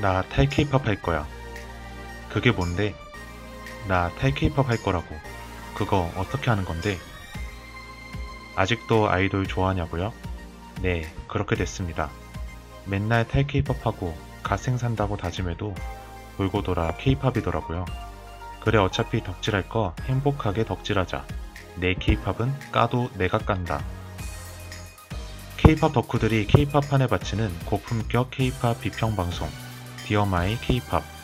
나 타이 케이팝 할 거야. 그게 뭔데? 나 타이 케이팝 할 거라고. 그거 어떻게 하는 건데? 아직도 아이돌 좋아하냐고요? 네, 그렇게 됐습니다. 맨날 타이 케이팝 하고 갓생 산다고 다짐해도 돌고 돌아 케이팝이더라고요. 그래 어차피 덕질할 거 행복하게 덕질하자. 내 케이팝은 까도 내가 깐다. 케이팝 덕후들이 케이팝판에 바치는 고품격 케이팝 비평 방송 디어마이 케이팝 저희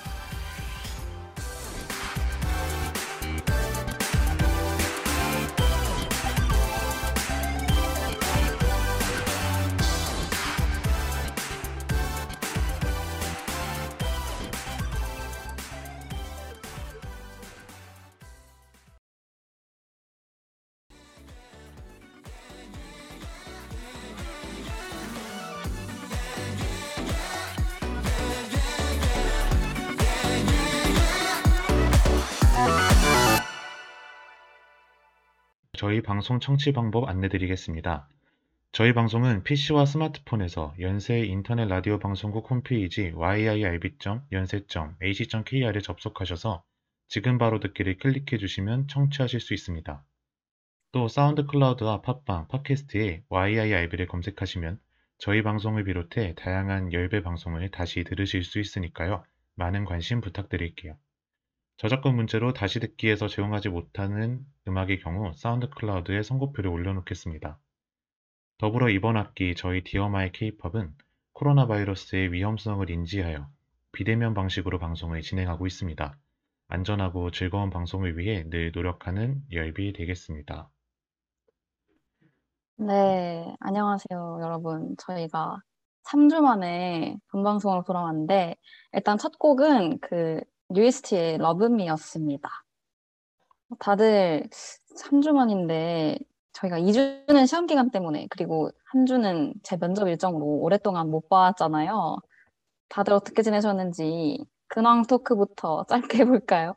방송 청취 방법 안내드리겠습니다. 저희 방송은 PC와 스마트폰에서 연세 인터넷 라디오 방송국 홈페이지 yirb.연세.ac.kr에 접속하셔서 지금 바로 듣기를 클릭해 주시면 청취하실 수 있습니다. 또 사운드 클라우드와 팟빵, 팟캐스트에 yirb를 검색하시면 저희 방송을 비롯해 다양한 열배 방송을 다시 들으실 수 있으니까요. 많은 관심 부탁드릴게요. 저작권 문제로 다시 듣기에서 제공하지 못하는 음악의 경우 사운드 클라우드에 선곡표를 올려놓겠습니다. 더불어 이번 학기 저희 디어마이 케이팝은 코로나 바이러스의 위험성을 인지하여 비대면 방식으로 방송을 진행하고 있습니다. 안전하고 즐거운 방송을 위해 늘 노력하는 열비 되겠습니다. 네, 안녕하세요, 여러분. 저희가 3주 만에 본방송으로 돌아왔는데, 일단 첫 곡은 그 UST의 러브미였습니다. 다들 3주 만인데, 저희가 2주는 시험 기간 때문에, 그리고 한 주는 제 면접 일정으로 오랫동안 못 봤잖아요. 다들 어떻게 지내셨는지 근황 토크부터 짧게 해볼까요?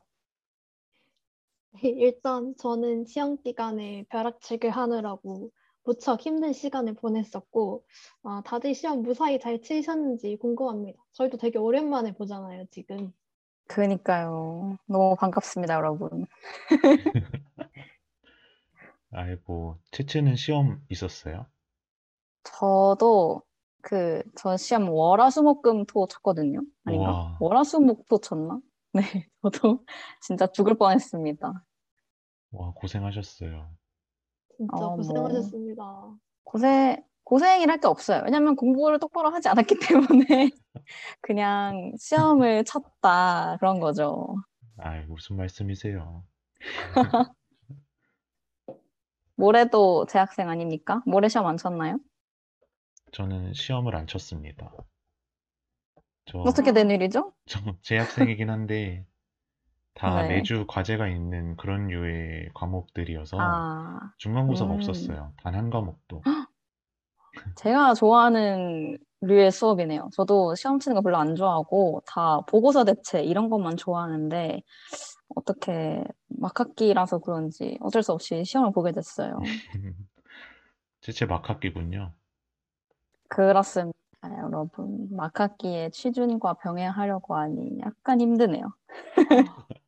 일단 저는 시험 기간에 벼락치기 하느라고 무척 힘든 시간을 보냈었고, 아, 다들 시험 무사히 잘 치셨는지 궁금합니다. 저희도 되게 오랜만에 보잖아요, 지금. 그니까요. 너무 반갑습니다, 여러분. 아이고, 채채는 시험 있었어요? 저도 그, 저 시험 월화수목금토 쳤거든요. 아닌가? 와. 월화수목토 쳤나? 네, 저도 진짜 죽을 뻔했습니다. 와, 고생하셨어요. 진짜 어, 뭐. 고생하셨습니다. 고생, 고생이랄 게 없어요. 왜냐면 공부를 똑바로 하지 않았기 때문에 그냥 시험을 쳤다, 그런 거죠. 아이, 무슨 말씀이세요? 모레도 재학생 아닙니까? 모레 시험 안 쳤나요? 저는 시험을 안 쳤습니다. 저, 어떻게 된 일이죠? 저 재학생이긴 한데, 다 네. 매주 과제가 있는 그런 류의 과목들이어서 아, 중간고사가 음. 없었어요. 단 한 과목도. 제가 좋아하는 류의 수업이네요. 저도 시험 치는 거 별로 안 좋아하고 다 보고서 대체 이런 것만 좋아하는데 어떻게 막학기라서 그런지 어쩔 수 없이 시험을 보게 됐어요. 제체 막학기군요. 그렇습니다, 여러분. 막학기에 취준과 병행하려고 하니 약간 힘드네요.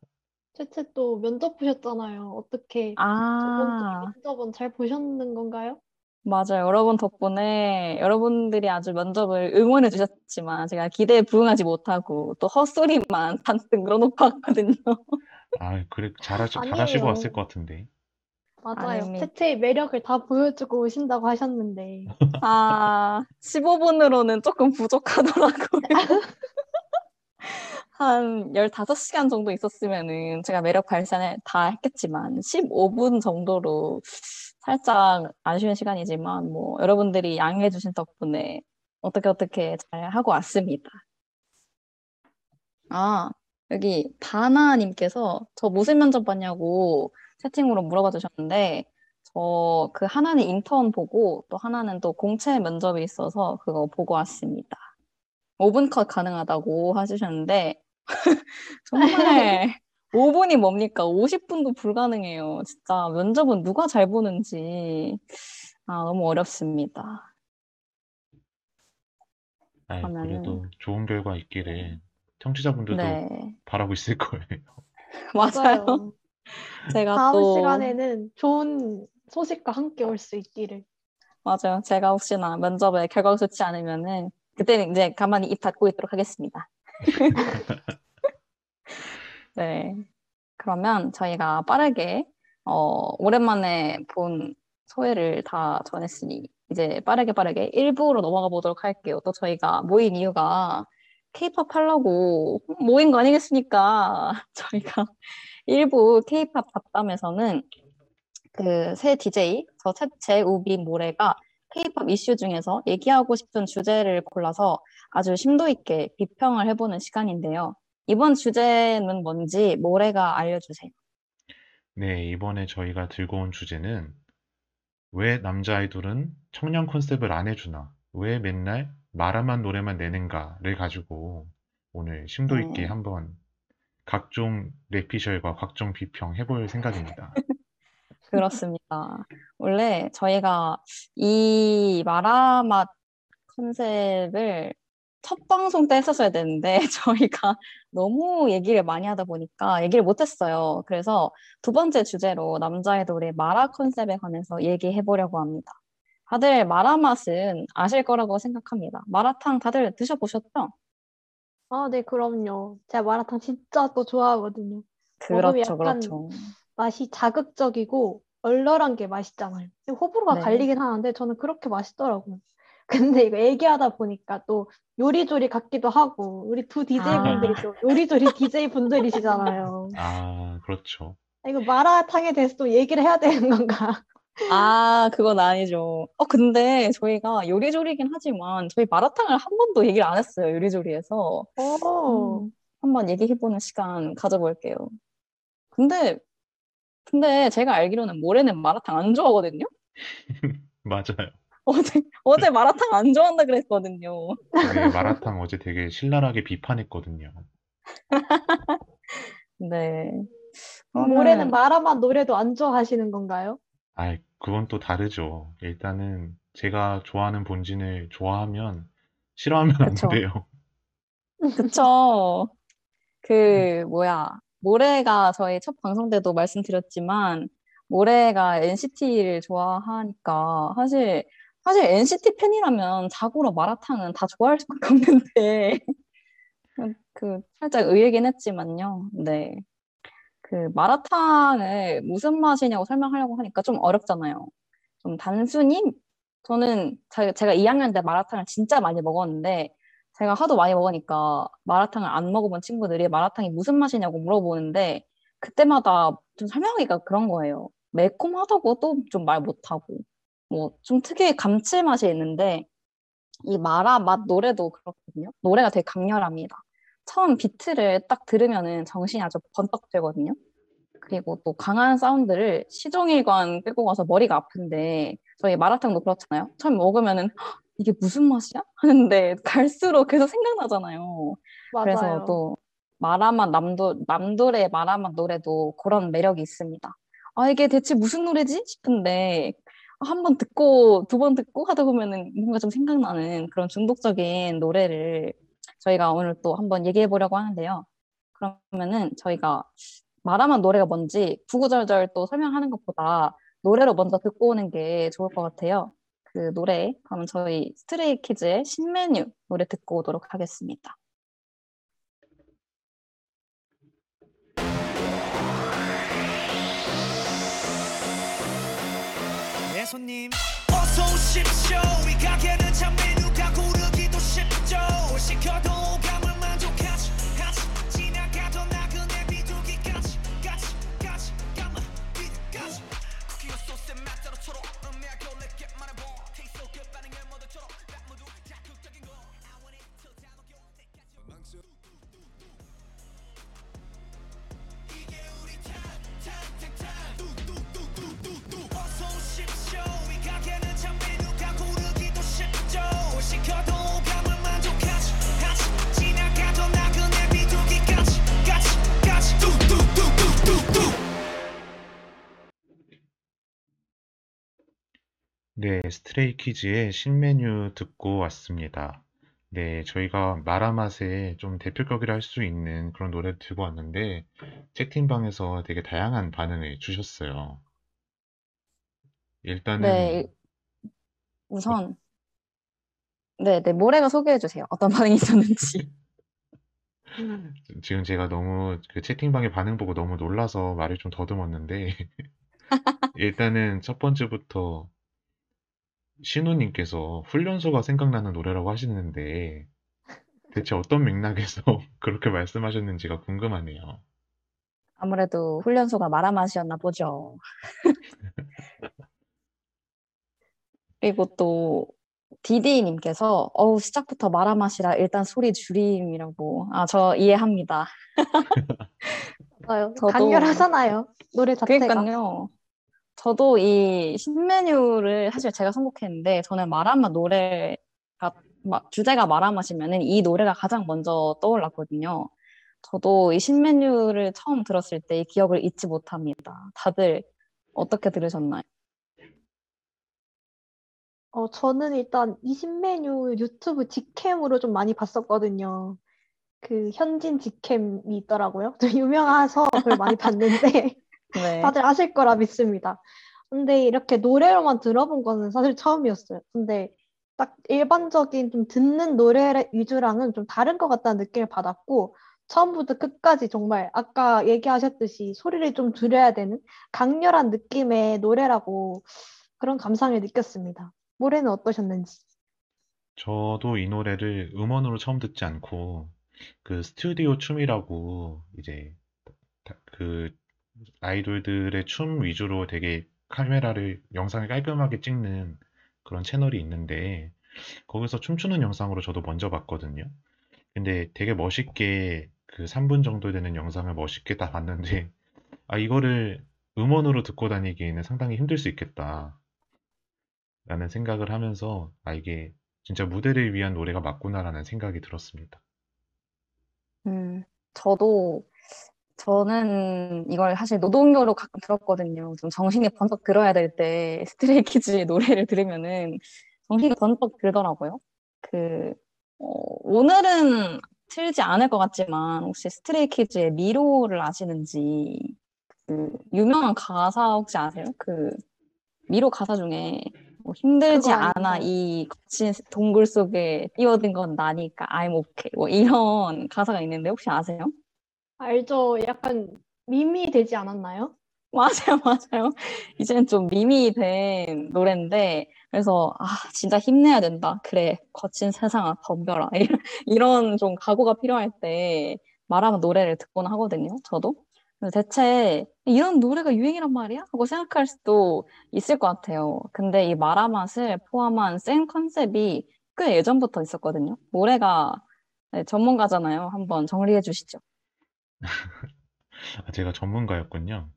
채채 또 면접 보셨잖아요. 어떻게 저번 아, 주 면접은 잘 보셨는 건가요? 맞아요. 여러분 덕분에 여러분들이 아주 면접을 응원해 주셨지만 제가 기대에 부응하지 못하고 또 헛소리만 잔뜩 늘어놓고 왔거든요. 아, 그래, 잘하시, 잘하시고 아니에요. 왔을 것 같은데. 맞아요. 아닙니다. 채채의 매력을 다 보여주고 오신다고 하셨는데. 아, 15분으로는 조금 부족하더라고요. 한 15시간 정도 있었으면은 제가 매력 발산을 다 했겠지만 15분 정도로 살짝 아쉬운 시간이지만 뭐 여러분들이 양해해 주신 덕분에 어떻게 어떻게 잘 하고 왔습니다. 아, 여기 다나 님께서 저 무슨 면접 봤냐고 채팅으로 물어봐 주셨는데 저 그 하나는 인턴 보고 또 하나는 또 공채 면접이 있어서 그거 보고 왔습니다. 5분 컷 가능하다고 하시셨는데 정말 5분이 뭡니까? 50분도 불가능해요. 진짜 면접은 누가 잘 보는지 아, 너무 어렵습니다. 아이, 그러면은 그래도 좋은 결과 있기를 청취자분들도 네, 바라고 있을 거예요. 맞아요. 맞아요. 제가 다음 또 시간에는 좋은 소식과 함께 올 수 있기를. 맞아요. 제가 혹시나 면접에 결과 가 좋지 않으면은 그때는 이제 가만히 입 닫고 있도록 하겠습니다. 네. 그러면 저희가 빠르게 어, 오랜만에 본 소회를 다 전했으니 이제 빠르게 빠르게 1부로 넘어가 보도록 할게요. 또 저희가 모인 이유가 K-팝 하려고 모인 거 아니겠습니까? 저희가 1부 K-팝 잡담에서는 그 새 DJ 저 채채 우비 모레가 K-팝 이슈 중에서 얘기하고 싶은 주제를 골라서 아주 심도 있게 비평을 해보는 시간인데요. 이번 주제는 뭔지 모레가 알려주세요. 네, 이번에 저희가 들고 온 주제는 왜 남자 아이돌은 청년 컨셉을 안 해주나? 왜 맨날 말아만 노래만 내는가를 가지고 오늘 심도 있게 네. 한번 각종 래피셜과 각종 비평 해볼 생각입니다. 그렇습니다. 원래 저희가 이 마라맛 컨셉을 첫 방송 때 했었어야 되는데 저희가 너무 얘기를 많이 하다 보니까 얘기를 못했어요. 그래서 두 번째 주제로 남자애돌의 마라 컨셉에 관해서 얘기해 보려고 합니다. 다들 마라 맛은 아실 거라고 생각합니다. 마라탕 다들 드셔보셨죠? 아, 네, 그럼요. 제가 마라탕 진짜 또 좋아하거든요. 그렇죠, 약간 그렇죠. 맛이 자극적이고 얼얼한 게 맛있잖아요. 호불호가 네. 갈리긴 하는데 저는 그렇게 맛있더라고요. 근데 이거 얘기하다 보니까 또 요리조리 같기도 하고 우리 두 DJ분들이 또 요리조리 DJ분들이시잖아요. 아, 그렇죠. 이거 마라탕에 대해서 또 얘기를 해야 되는 건가? 아, 그건 아니죠. 어, 근데 저희가 요리조리긴 하지만 저희 마라탕을 한 번도 얘기를 안 했어요, 요리조리에서. 오, 음, 한번 얘기해보는 시간 가져볼게요. 근데, 근데 제가 알기로는 모레는 마라탕 안 좋아하거든요? 맞아요. 어제, 어제 마라탕 안 좋아한다 그랬거든요. 네, 마라탕 어제 되게 신랄하게 비판했거든요. 네. 그러면- 마라맛 노래도 안 좋아하시는 건가요? 아, 그건 또 다르죠. 일단은 제가 좋아하는 본진을 좋아하면 싫어하면 안 그쵸. 돼요. 그쵸. 그, 뭐야. 모레가 저희 첫 방송 때도 말씀드렸지만, 모레가 NCT를 좋아하니까, 사실, 사실 NCT 팬이라면 자고로 마라탕은 다 좋아할 수밖에 없는데, 그, 살짝 의외긴 했지만요. 네. 그, 마라탕을 무슨 맛이냐고 설명하려고 하니까 좀 어렵잖아요. 좀 단순히, 저는 제- 제가 2학년 때 마라탕을 진짜 많이 먹었는데, 제가 하도 많이 먹으니까 마라탕을 안 먹어본 친구들이 마라탕이 무슨 맛이냐고 물어보는데 그때마다 좀 설명하기가 그런 거예요. 매콤하다고 또 좀 말 못하고 뭐 좀 특유의 감칠맛이 있는데 이 마라 맛 노래도 그렇거든요. 노래가 되게 강렬합니다. 처음 비트를 딱 들으면은 정신이 아주 번떡 들거든요. 그리고 또 강한 사운드를 시종일관 끌고 가서 머리가 아픈데 저희 마라탕도 그렇잖아요. 처음 먹으면은 "헉, 이게 무슨 맛이야? 하는데 갈수록 계속 생각나잖아요. 그래서 맞아요. 또 마라맛 남도 남돌의 마라맛 노래도 그런 매력이 있습니다. 아 이게 대체 무슨 노래지 싶은데 한 번 듣고 두 번 듣고 하다 보면은 뭔가 좀 생각나는 그런 중독적인 노래를 저희가 오늘 또 한번 얘기해 보려고 하는데요. 그러면은 저희가 마라맛 노래가 뭔지 구구절절 또 설명하는 것보다 노래로 먼저 듣고 오는 게 좋을 것 같아요. 그 노래 그럼 저희 스트레이 키즈의 신메뉴 노래 듣고 오도록 하겠습니다. 스트레이키즈의 신메뉴 듣고 왔습니다. 네, 저희가 마라맛의 좀 대표격이라 할 수 있는 그런 노래를 들고 왔는데 채팅방에서 되게 다양한 반응을 주셨어요. 일단은 네, 우선 네, 네, 모래가 소개해 주세요. 어떤 반응이 있었는지. 지금 제가 너무 그 채팅방의 반응 보고 너무 놀라서 말을 좀 더듬었는데 일단은 첫 번째부터 신우님께서 훈련소가 생각나는 노래라고 하시는데 대체 어떤 맥락에서 그렇게 말씀하셨는지가 궁금하네요. 아무래도 훈련소가 마라맛이었나 보죠. 그리고 또 디디님께서 어우 시작부터 마라맛이라 일단 소리 줄임이라고. 아, 저 이해합니다. 맞아요. 저도- 강렬하잖아요. 노래 자체가. 그러니까요. 저도 이 신메뉴를 사실 제가 선곡했는데 저는 마라맛 노래가 마- 주제가 마라맛이면은 이 노래가 가장 먼저 떠올랐거든요. 저도 이 신메뉴를 처음 들었을 때 이 기억을 잊지 못합니다. 다들 어떻게 들으셨나요? 어, 저는 일단 이 신메뉴 유튜브 직캠으로 좀 많이 봤었거든요. 그 현진 직캠이 있더라고요. 좀 유명해서 그걸 많이 봤는데 네. 다들 아실 거라 믿습니다. 근데 이렇게 노래로만 들어본 거는 사실 처음이었어요. 근데 딱 일반적인 좀 듣는 노래 위주랑은 좀 다른 것 같다는 느낌을 받았고 처음부터 끝까지 정말 아까 얘기하셨듯이 소리를 좀 줄여야 되는 강렬한 느낌의 노래라고 그런 감상을 느꼈습니다. 모래는 어떠셨는지? 저도 이 노래를 음원으로 처음 듣지 않고 그 스튜디오 춤이라고 이제 다- 그 아이돌들의 춤 위주로 되게 카메라를 영상을 깔끔하게 찍는 그런 채널이 있는데 거기서 춤추는 영상으로 저도 먼저 봤거든요. 근데 되게 멋있게 그 3분 정도 되는 영상을 멋있게 다 봤는데 아 이거를 음원으로 듣고 다니기에는 상당히 힘들 수 있겠다. 라는 생각을 하면서 아 이게 진짜 무대를 위한 노래가 맞구나라는 생각이 들었습니다. 음, 저도 저는 이걸 사실 노동요로 가끔 들었거든요. 좀 정신이 번쩍 들어야 될 때 스트레이키즈의 노래를 들으면은 정신이 번쩍 들더라고요. 그 어, 오늘은 틀지 않을 것 같지만 혹시 스트레이키즈의 미로를 아시는지 그 유명한 가사 혹시 아세요? 그 미로 가사 중에 뭐 힘들지 않아? 이 거친 동굴 속에 뛰어든 건 나니까 I'm okay 뭐 이런 가사가 있는데 혹시 아세요? 알죠? 약간 밈이 되지 않았나요? 맞아요, 맞아요. 이제는 좀 밈이 된 노래인데, 그래서, 아, 진짜 힘내야 된다. 그래, 거친 세상아, 덤벼라. 이런, 좀 각오가 필요할 때 말하면 노래를 듣곤 하거든요, 저도. 대체 이런 노래가 유행이란 말이야? 하고 생각할 수도 있을 것 같아요. 근데 이 마라맛을 포함한 센 컨셉이 꽤 예전부터 있었거든요. 노래가 네, 전문가잖아요. 한번 정리해 주시죠. 아, 제가 전문가였군요.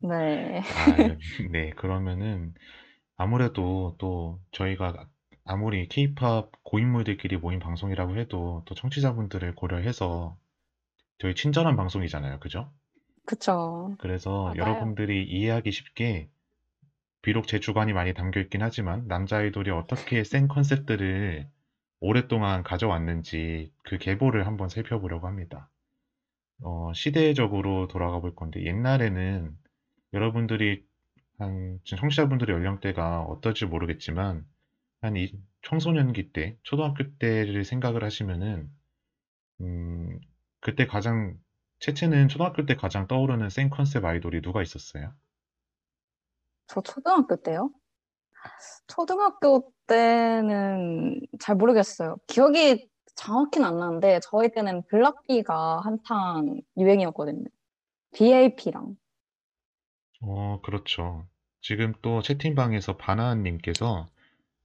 네. 아, 예. 네, 그러면은 아무래도 또 저희가 아무리 케이팝 고인물들끼리 모인 방송이라고 해도 또 청취자분들을 고려해서 저희 친절한 방송이잖아요. 그죠? 그쵸. 그래서 맞아요. 여러분들이 이해하기 쉽게 비록 제 주관이 많이 담겨 있긴 하지만 남자 아이돌이 어떻게 센 컨셉들을 오랫동안 가져왔는지 그 계보를 한번 살펴보려고 합니다. 어, 시대적으로 돌아가 볼 건데 옛날에는 여러분들이 한 지금 청취자분들의 연령대가 어떨지 모르겠지만 한 이 청소년기 때, 초등학교 때를 생각을 하시면은 음, 그때 가장 채채는 초등학교 때 가장 떠오르는 센 컨셉 아이돌이 누가 있었어요? 저 초등학교 때요? 초등학교 때는 잘 모르겠어요. 기억이 정확히는 안 나는데 저희 때는 블락비가 한창 유행이었거든요. BAP랑. 어, 그렇죠. 지금 또 채팅방에서 바나님께서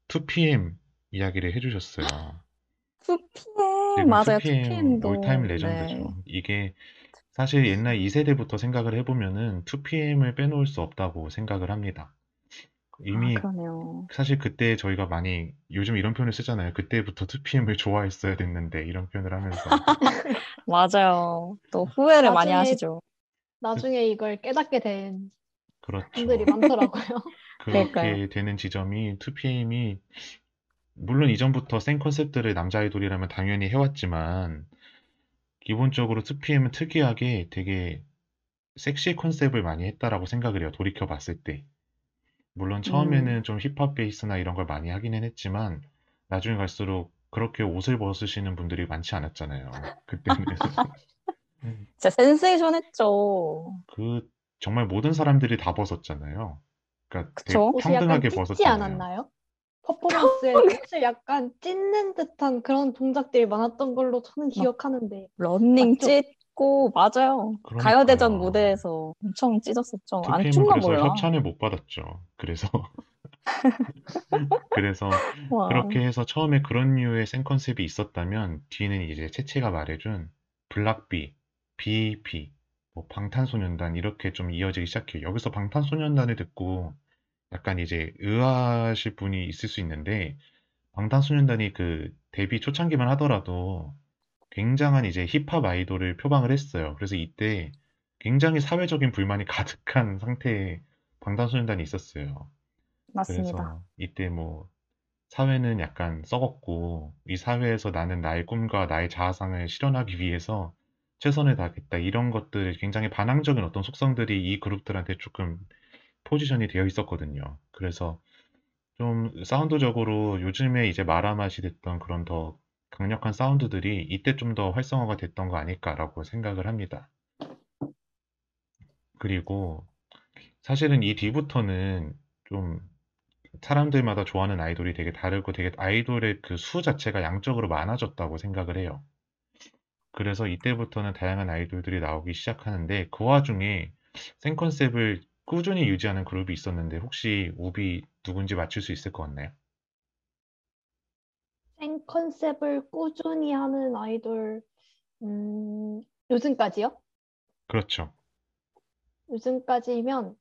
2PM 이야기를 해주셨어요. 2PM 지금 맞아요. 2PM 2PM도 올타임 레전드죠. 이게 사실 옛날 2세대부터 생각을 해보면은 2PM을 빼놓을 수 없다고 생각을 합니다. 이미 아, 그러네요. 사실 그때 저희가 많이 요즘 이런 표현을 쓰잖아요. 그때부터 2PM을 좋아했어야 됐는데 이런 표현을 하면서 맞아요. 또 후회를 많이 나중에- 하시죠. 나중에 이걸 깨닫게 된 그렇죠. 분들이 많더라고요. 그렇게 그러니까요. 되는 지점이 2PM이 물론 이전부터 센 컨셉들을 남자 아이돌이라면 당연히 해왔지만, 기본적으로 2PM은 특이하게 되게 섹시 컨셉을 많이 했다라고 생각을 해요. 돌이켜 봤을 때. 물론 처음에는 좀 힙합 베이스나 이런 걸 많이 하기는 했지만, 나중에 갈수록 그렇게 옷을 벗으시는 분들이 많지 않았잖아요. 그때는. 진짜 센세이션했죠. 그 정말 모든 사람들이 다 벗었잖아요. 그러니까 그쵸? 평등하게 벗었잖아요. 않았나요? 퍼포먼스에 옷을 약간 찢는 듯한 그런 동작들이 많았던 걸로 저는 기억하는데 런닝 맞죠? 찢 고 맞아요. 그러니까요. 가요대전 무대에서 엄청 찢었었죠. 안 2PM은 춘가 그래서 몰라. 협찬을 못 받았죠. 그래서 그래서 와. 그렇게 해서 처음에 그런 류의 센 컨셉이 있었다면 뒤는 이제 채채가 말해준 블락비, BAP, 뭐 방탄소년단 이렇게 좀 이어지기 시작해요. 여기서 방탄소년단을 듣고 약간 이제 의아하실 분이 있을 수 있는데 방탄소년단이 그 데뷔 초창기만 하더라도 굉장한 이제 힙합 아이돌을 표방을 했어요. 그래서 이때 굉장히 사회적인 불만이 가득한 상태의 방탄소년단이 있었어요. 맞습니다. 그래서 이때 뭐 사회는 약간 썩었고 이 사회에서 나는 나의 꿈과 나의 자아상을 실현하기 위해서 최선을 다하겠다 이런 것들 굉장히 반항적인 어떤 속성들이 이 그룹들한테 조금 포지션이 되어 있었거든요. 그래서 좀 사운드적으로 요즘에 이제 마라맛이 됐던 그런 더 강력한 사운드들이 이때 좀 더 활성화가 됐던 거 아닐까라고 생각을 합니다. 그리고 사실은 이 뒤부터는 좀 사람들마다 좋아하는 아이돌이 되게 다르고 되게 아이돌의 그 수 자체가 양적으로 많아졌다고 생각을 해요. 그래서 이때부터는 다양한 아이돌들이 나오기 시작하는데 그 와중에 센 컨셉을 꾸준히 유지하는 그룹이 있었는데 혹시 우비 누군지 맞출 수 있을 것 같나요? 생 컨셉을 꾸준히 하는 아이돌 음, 요즘까지요? 그렇죠. 요즘까지면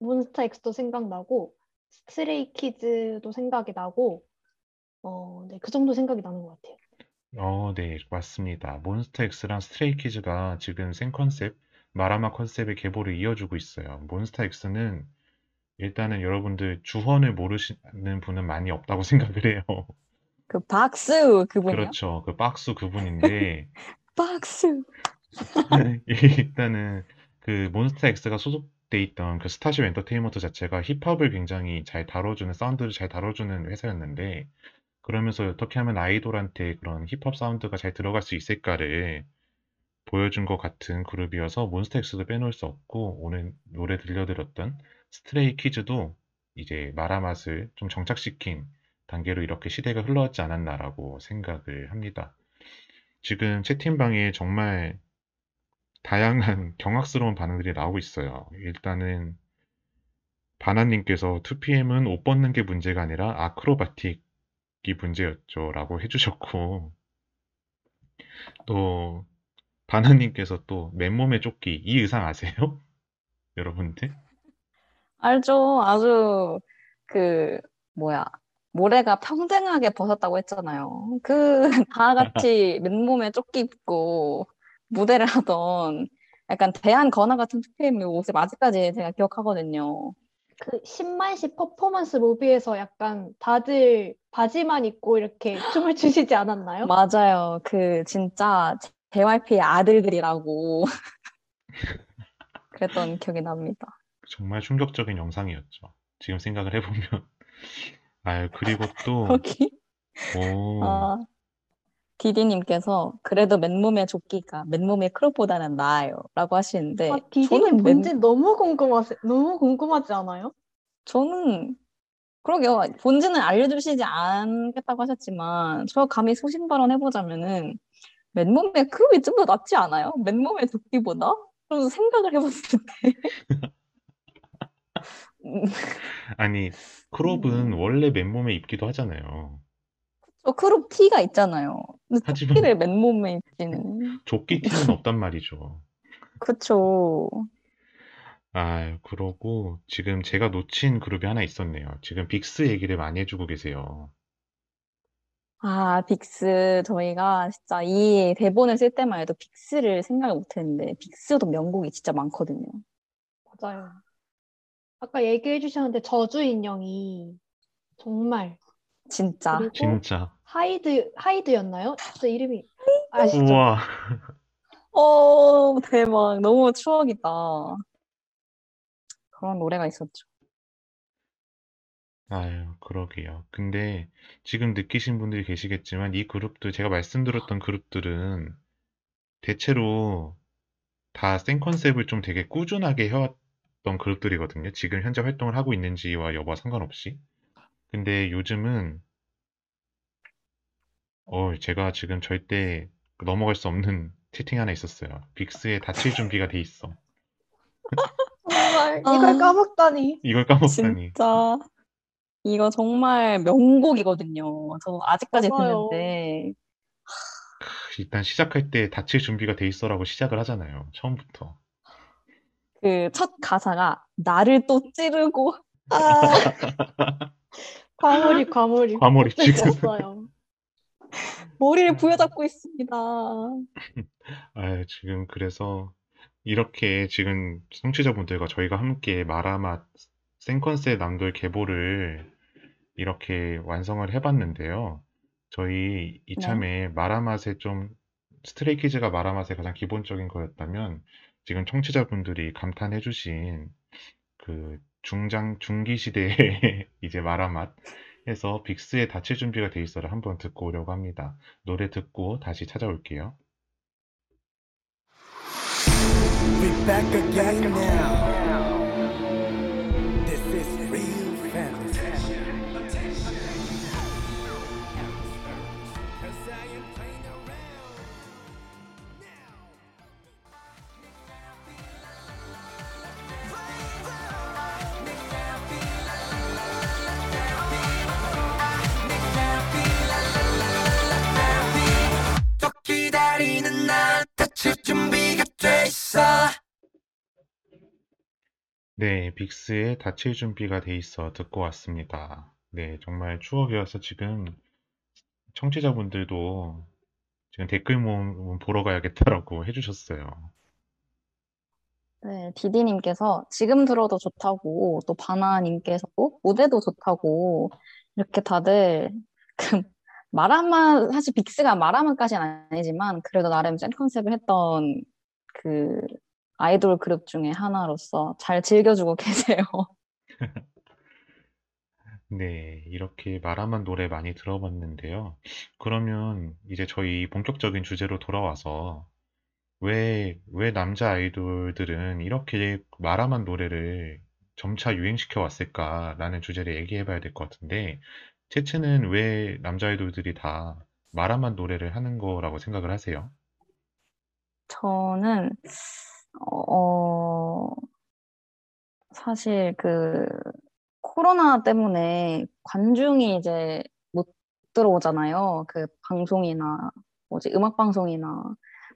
몬스타엑스도 생각나고 스트레이키즈도 생각이 나고 어, 네, 그 정도 생각이 나는 것 같아요. 어, 네, 맞습니다. 몬스타엑스랑 스트레이키즈가 지금 센 컨셉, 마라맛 컨셉의 계보를 이어주고 있어요. 몬스타엑스는 일단은 여러분들 주헌을 모르시는 분은 많이 없다고 생각을 해요. 그 박수 그분이요? 그렇죠. 그 박수 그분인데 박수. 일단은 그 몬스타엑스가 소속돼 있던 그 스타쉽 엔터테인먼트 자체가 힙합을 굉장히 잘 다뤄주는 사운드를 잘 다뤄주는 회사였는데 그러면서 어떻게 하면 아이돌한테 그런 힙합 사운드가 잘 들어갈 수 있을까를 보여준 것 같은 그룹이어서 몬스타엑스도 빼놓을 수 없고 오늘 노래 들려드렸던 스트레이 키즈도 이제 마라맛을 좀 정착시킨 단계로 이렇게 시대가 흘러왔지 않았나라고 생각을 합니다. 지금 채팅방에 정말 다양한 경악스러운 반응들이 나오고 있어요. 일단은 바나님께서 2PM은 옷 벗는 게 문제가 아니라 아크로바틱이 문제였죠 라고 해주셨고 또 바나님께서 또 맨몸에 조끼 이 의상 아세요? 여러분들? 알죠. 아주 그 뭐야 모래가 평등하게 벗었다고 했잖아요. 그 다 같이 맨몸에 조끼 입고 무대를 하던 약간 대한 건화 같은 2PM 옷을 아직까지 제가 기억하거든요. 그 10만씩 퍼포먼스 무비에서 약간 다들 바지만 입고 이렇게 춤을 추시지 않았나요? 맞아요. 그 진짜 JYP의 아들들이라고 그랬던 기억이 납니다. 정말 충격적인 영상이었죠. 지금 생각을 해보면. 아, 그리고 또, 거기 오, 아, 디디님께서 그래도 맨몸의 조끼가 맨몸의 크롭보다는 나아요 라고 하시는데 아, 디디님 저는 맨, 본지 너무 궁금하세, 너무 궁금하지 않아요? 저는 그러게요 본질은 알려주시지 않겠다고 하셨지만 저 감히 소신 발언해보자면은 맨몸의 크롭이 좀 더 낫지 않아요? 맨몸의 조끼보다? 그래서 생각을 해봤을 때 음, 아니, 크롭은 음. 원래 맨몸에 입기도 하잖아요. 저 크롭 티가 있잖아요 근데 하지만 조끼를 맨몸에 입지는 조끼 티는 없단 말이죠. 그쵸 아, 그러고 지금 제가 놓친 그룹이 하나 있었네요. 지금 빅스 얘기를 많이 해주고 계세요. 아, 빅스, 저희가 진짜 이 대본을 쓸 때만 해도 빅스를 생각을 못 했는데, 빅스도 명곡이 진짜 많거든요. 맞아요. 아까 얘기해 주셨는데 저주 인형이 정말 진짜. 그리고 진짜. 하이드 하이드였나요? 진짜 이름이 아시죠? 우와. 어, 대박. 너무 추억이다. 그런 노래가 있었죠. 아유, 그러게요. 근데 지금 느끼신 분들이 계시겠지만 이 그룹들, 제가 말씀드렸던 그룹들은 대체로 다 생 컨셉을 좀 되게 꾸준하게 해왔 던 그룹들이거든요. 지금 현재 활동을 하고 있는지와 여부와 상관없이. 근데 요즘은, 어, 제가 지금 절대 넘어갈 수 없는 채팅 하나 있었어요. 빅스에 다칠 준비가 돼 있어. 정말 아. 이걸 까먹다니. 이걸 까먹다니. 진짜. 이거 정말 명곡이거든요. 저 아직까지 맞아요. 듣는데. 일단 시작할 때 다칠 준비가 돼 있어라고 시작을 하잖아요. 처음부터. 그 첫 가사가 나를 또 찌르고 아, 과몰입 과몰입. 과몰입 수 지금. 없어요. 머리를 부여잡고 있습니다. 아, 지금 그래서 이렇게 지금 청취자분들과 저희가 함께 마라맛 생컨셉 남돌 계보를 이렇게 완성을 해봤는데요. 저희 이참에 마라맛의 좀 스트레이키즈가 마라맛의 가장 기본적인 거였다면 지금 청취자분들이 감탄해 주신 그 중장 중기 시대의 이제 마라맛 해서 빅스의 다칠 준비가 돼 있어를 한번 듣고 오려고 합니다. 노래 듣고 다시 찾아올게요. We back again now. 네, 빅스의 다칠 준비가 돼 있어 듣고 왔습니다. 네, 정말 추억이어서 지금 청취자분들도 지금 댓글 모음 보러 가야겠다라고 해주셨어요. 네, 디디님께서 지금 들어도 좋다고, 또 바나님께서 무대도 좋다고, 이렇게 다들 그 마라마, 사실 빅스가 마라마까지는 아니지만, 그래도 나름 센 컨셉을 했던 그 아이돌 그룹 중에 하나로서 잘 즐겨주고 계세요. 네, 이렇게 마라만 노래 많이 들어봤는데요. 그러면 이제 저희 본격적인 주제로 돌아와서 왜, 왜 남자 아이돌들은 이렇게 마라만 노래를 점차 유행시켜 왔을까라는 주제를 얘기해 봐야 될 것 같은데, 채채는 왜 남자 아이돌들이 다 마라만 노래를 하는 거라고 생각을 하세요? 저는, 어, 사실 그 코로나 때문에 관중이 이제 못 들어오잖아요. 그 방송이나 뭐지 음악 방송이나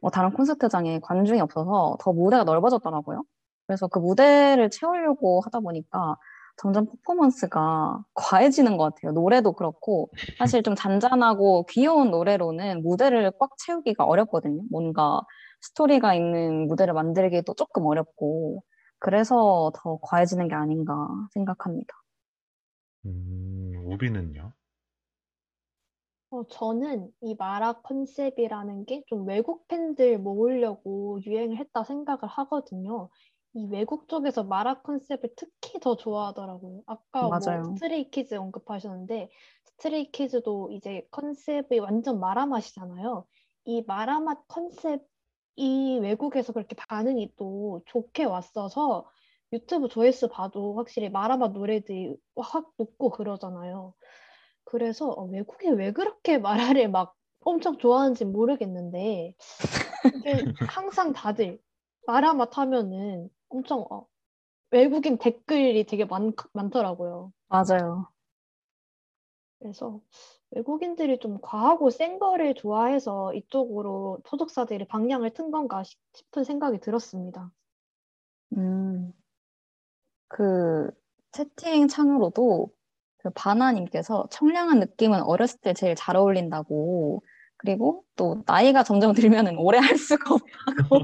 뭐 다른 콘서트장에 관중이 없어서 더 무대가 넓어졌더라고요. 그래서 그 무대를 채우려고 하다 보니까 점점 퍼포먼스가 과해지는 것 같아요. 노래도 그렇고 사실 좀 잔잔하고 귀여운 노래로는 무대를 꽉 채우기가 어렵거든요. 뭔가 스토리가 있는 무대를 만들기도 조금 어렵고 그래서 더 과해지는 게 아닌가 생각합니다. 음, 우비는요? 어, 저는 이 마라 컨셉이라는 게 좀 외국 팬들 모으려고 유행을 했다 생각을 하거든요. 이 외국 쪽에서 마라 컨셉을 특히 더 좋아하더라고요. 아까 뭐 맞아요. 스트레이 키즈 언급하셨는데 스트레이 키즈도 이제 컨셉이 완전 마라 맛이잖아요. 이 마라 맛 컨셉 이 외국에서 그렇게 반응이 또 좋게 왔어서 유튜브 조회수 봐도 확실히 마라 맛 노래들이 확 높고 그러잖아요. 그래서 어, 외국에 왜 그렇게 마라를 막 엄청 좋아하는지 모르겠는데 이게 항상 다들 마라 맛 하면은 엄청 어, 외국인 댓글이 되게 많, 많더라고요. 맞아요. 그래서 외국인들이 좀 과하고 센 거를 좋아해서 이쪽으로 소속사들이 방향을 튼 건가 싶- 싶은 생각이 들었습니다. 음, 그 채팅 창으로도 그 바나님께서 청량한 느낌은 어렸을 때 제일 잘 어울린다고 그리고 또 나이가 점점 들면은 오래 할 수가 없다고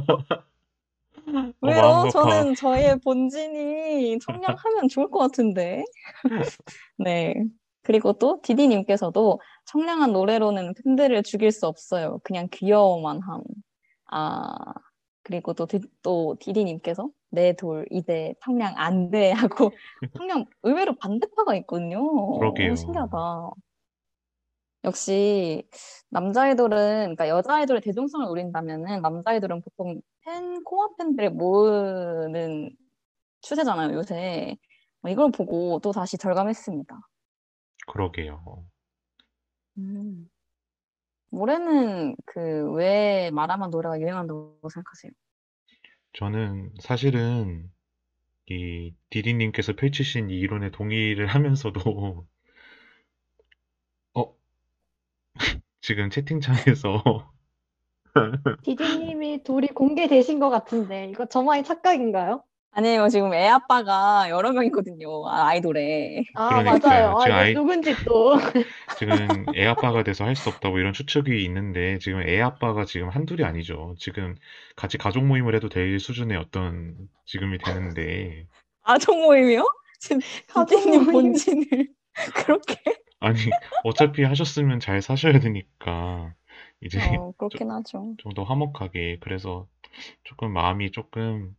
왜요? 아파. 저는 저의 본진이 청량하면 좋을 것 같은데 네 그리고 또 디디님께서도 청량한 노래로는 팬들을 죽일 수 없어요. 그냥 귀여워만 함. 아, 그리고 또, 디, 또 디디님께서 내 돌 이대 청량 안 돼 하고 청량 의외로 반대파가 있거든요. 그러게요. 오, 신기하다. 역시 남자 아이돌은 그러니까 여자 아이돌의 대중성을 노린다면은 남자 아이돌은 보통 팬 코어 팬들을 모으는 추세잖아요, 요새. 뭐 이걸 보고 또 다시 절감했습니다. 그러게요. 음. 올해는 그왜 마라마 노래가 유행한다고 생각하세요? 저는 사실은 이 디디님께서 펼치신 이 이론에 동의를 하면서도 어 지금 채팅창에서 디디님이 둘이 공개되신 것 같은데 이거 저만의 착각인가요? 아니에요, 지금 애 아빠가 여러 명 있거든요, 아, 아이돌에. 아 그러니까요. 맞아요. 아, 지금 이거 아이- 누군지 또 지금 애 아빠가 돼서 할 수 없다고 이런 추측이 있는데 지금 애 아빠가 지금 한둘이 아니죠. 지금 같이 가족 모임을 해도 될 수준의 어떤 지금이 되는데 가족 모임이요? 지금 가족 디디님 모임. 본진을 그렇게? 아니 어차피 하셨으면 잘 사셔야 되니까 이제 어, 그렇긴 하죠. 좀 더 화목하게 그래서 조금 마음이 조금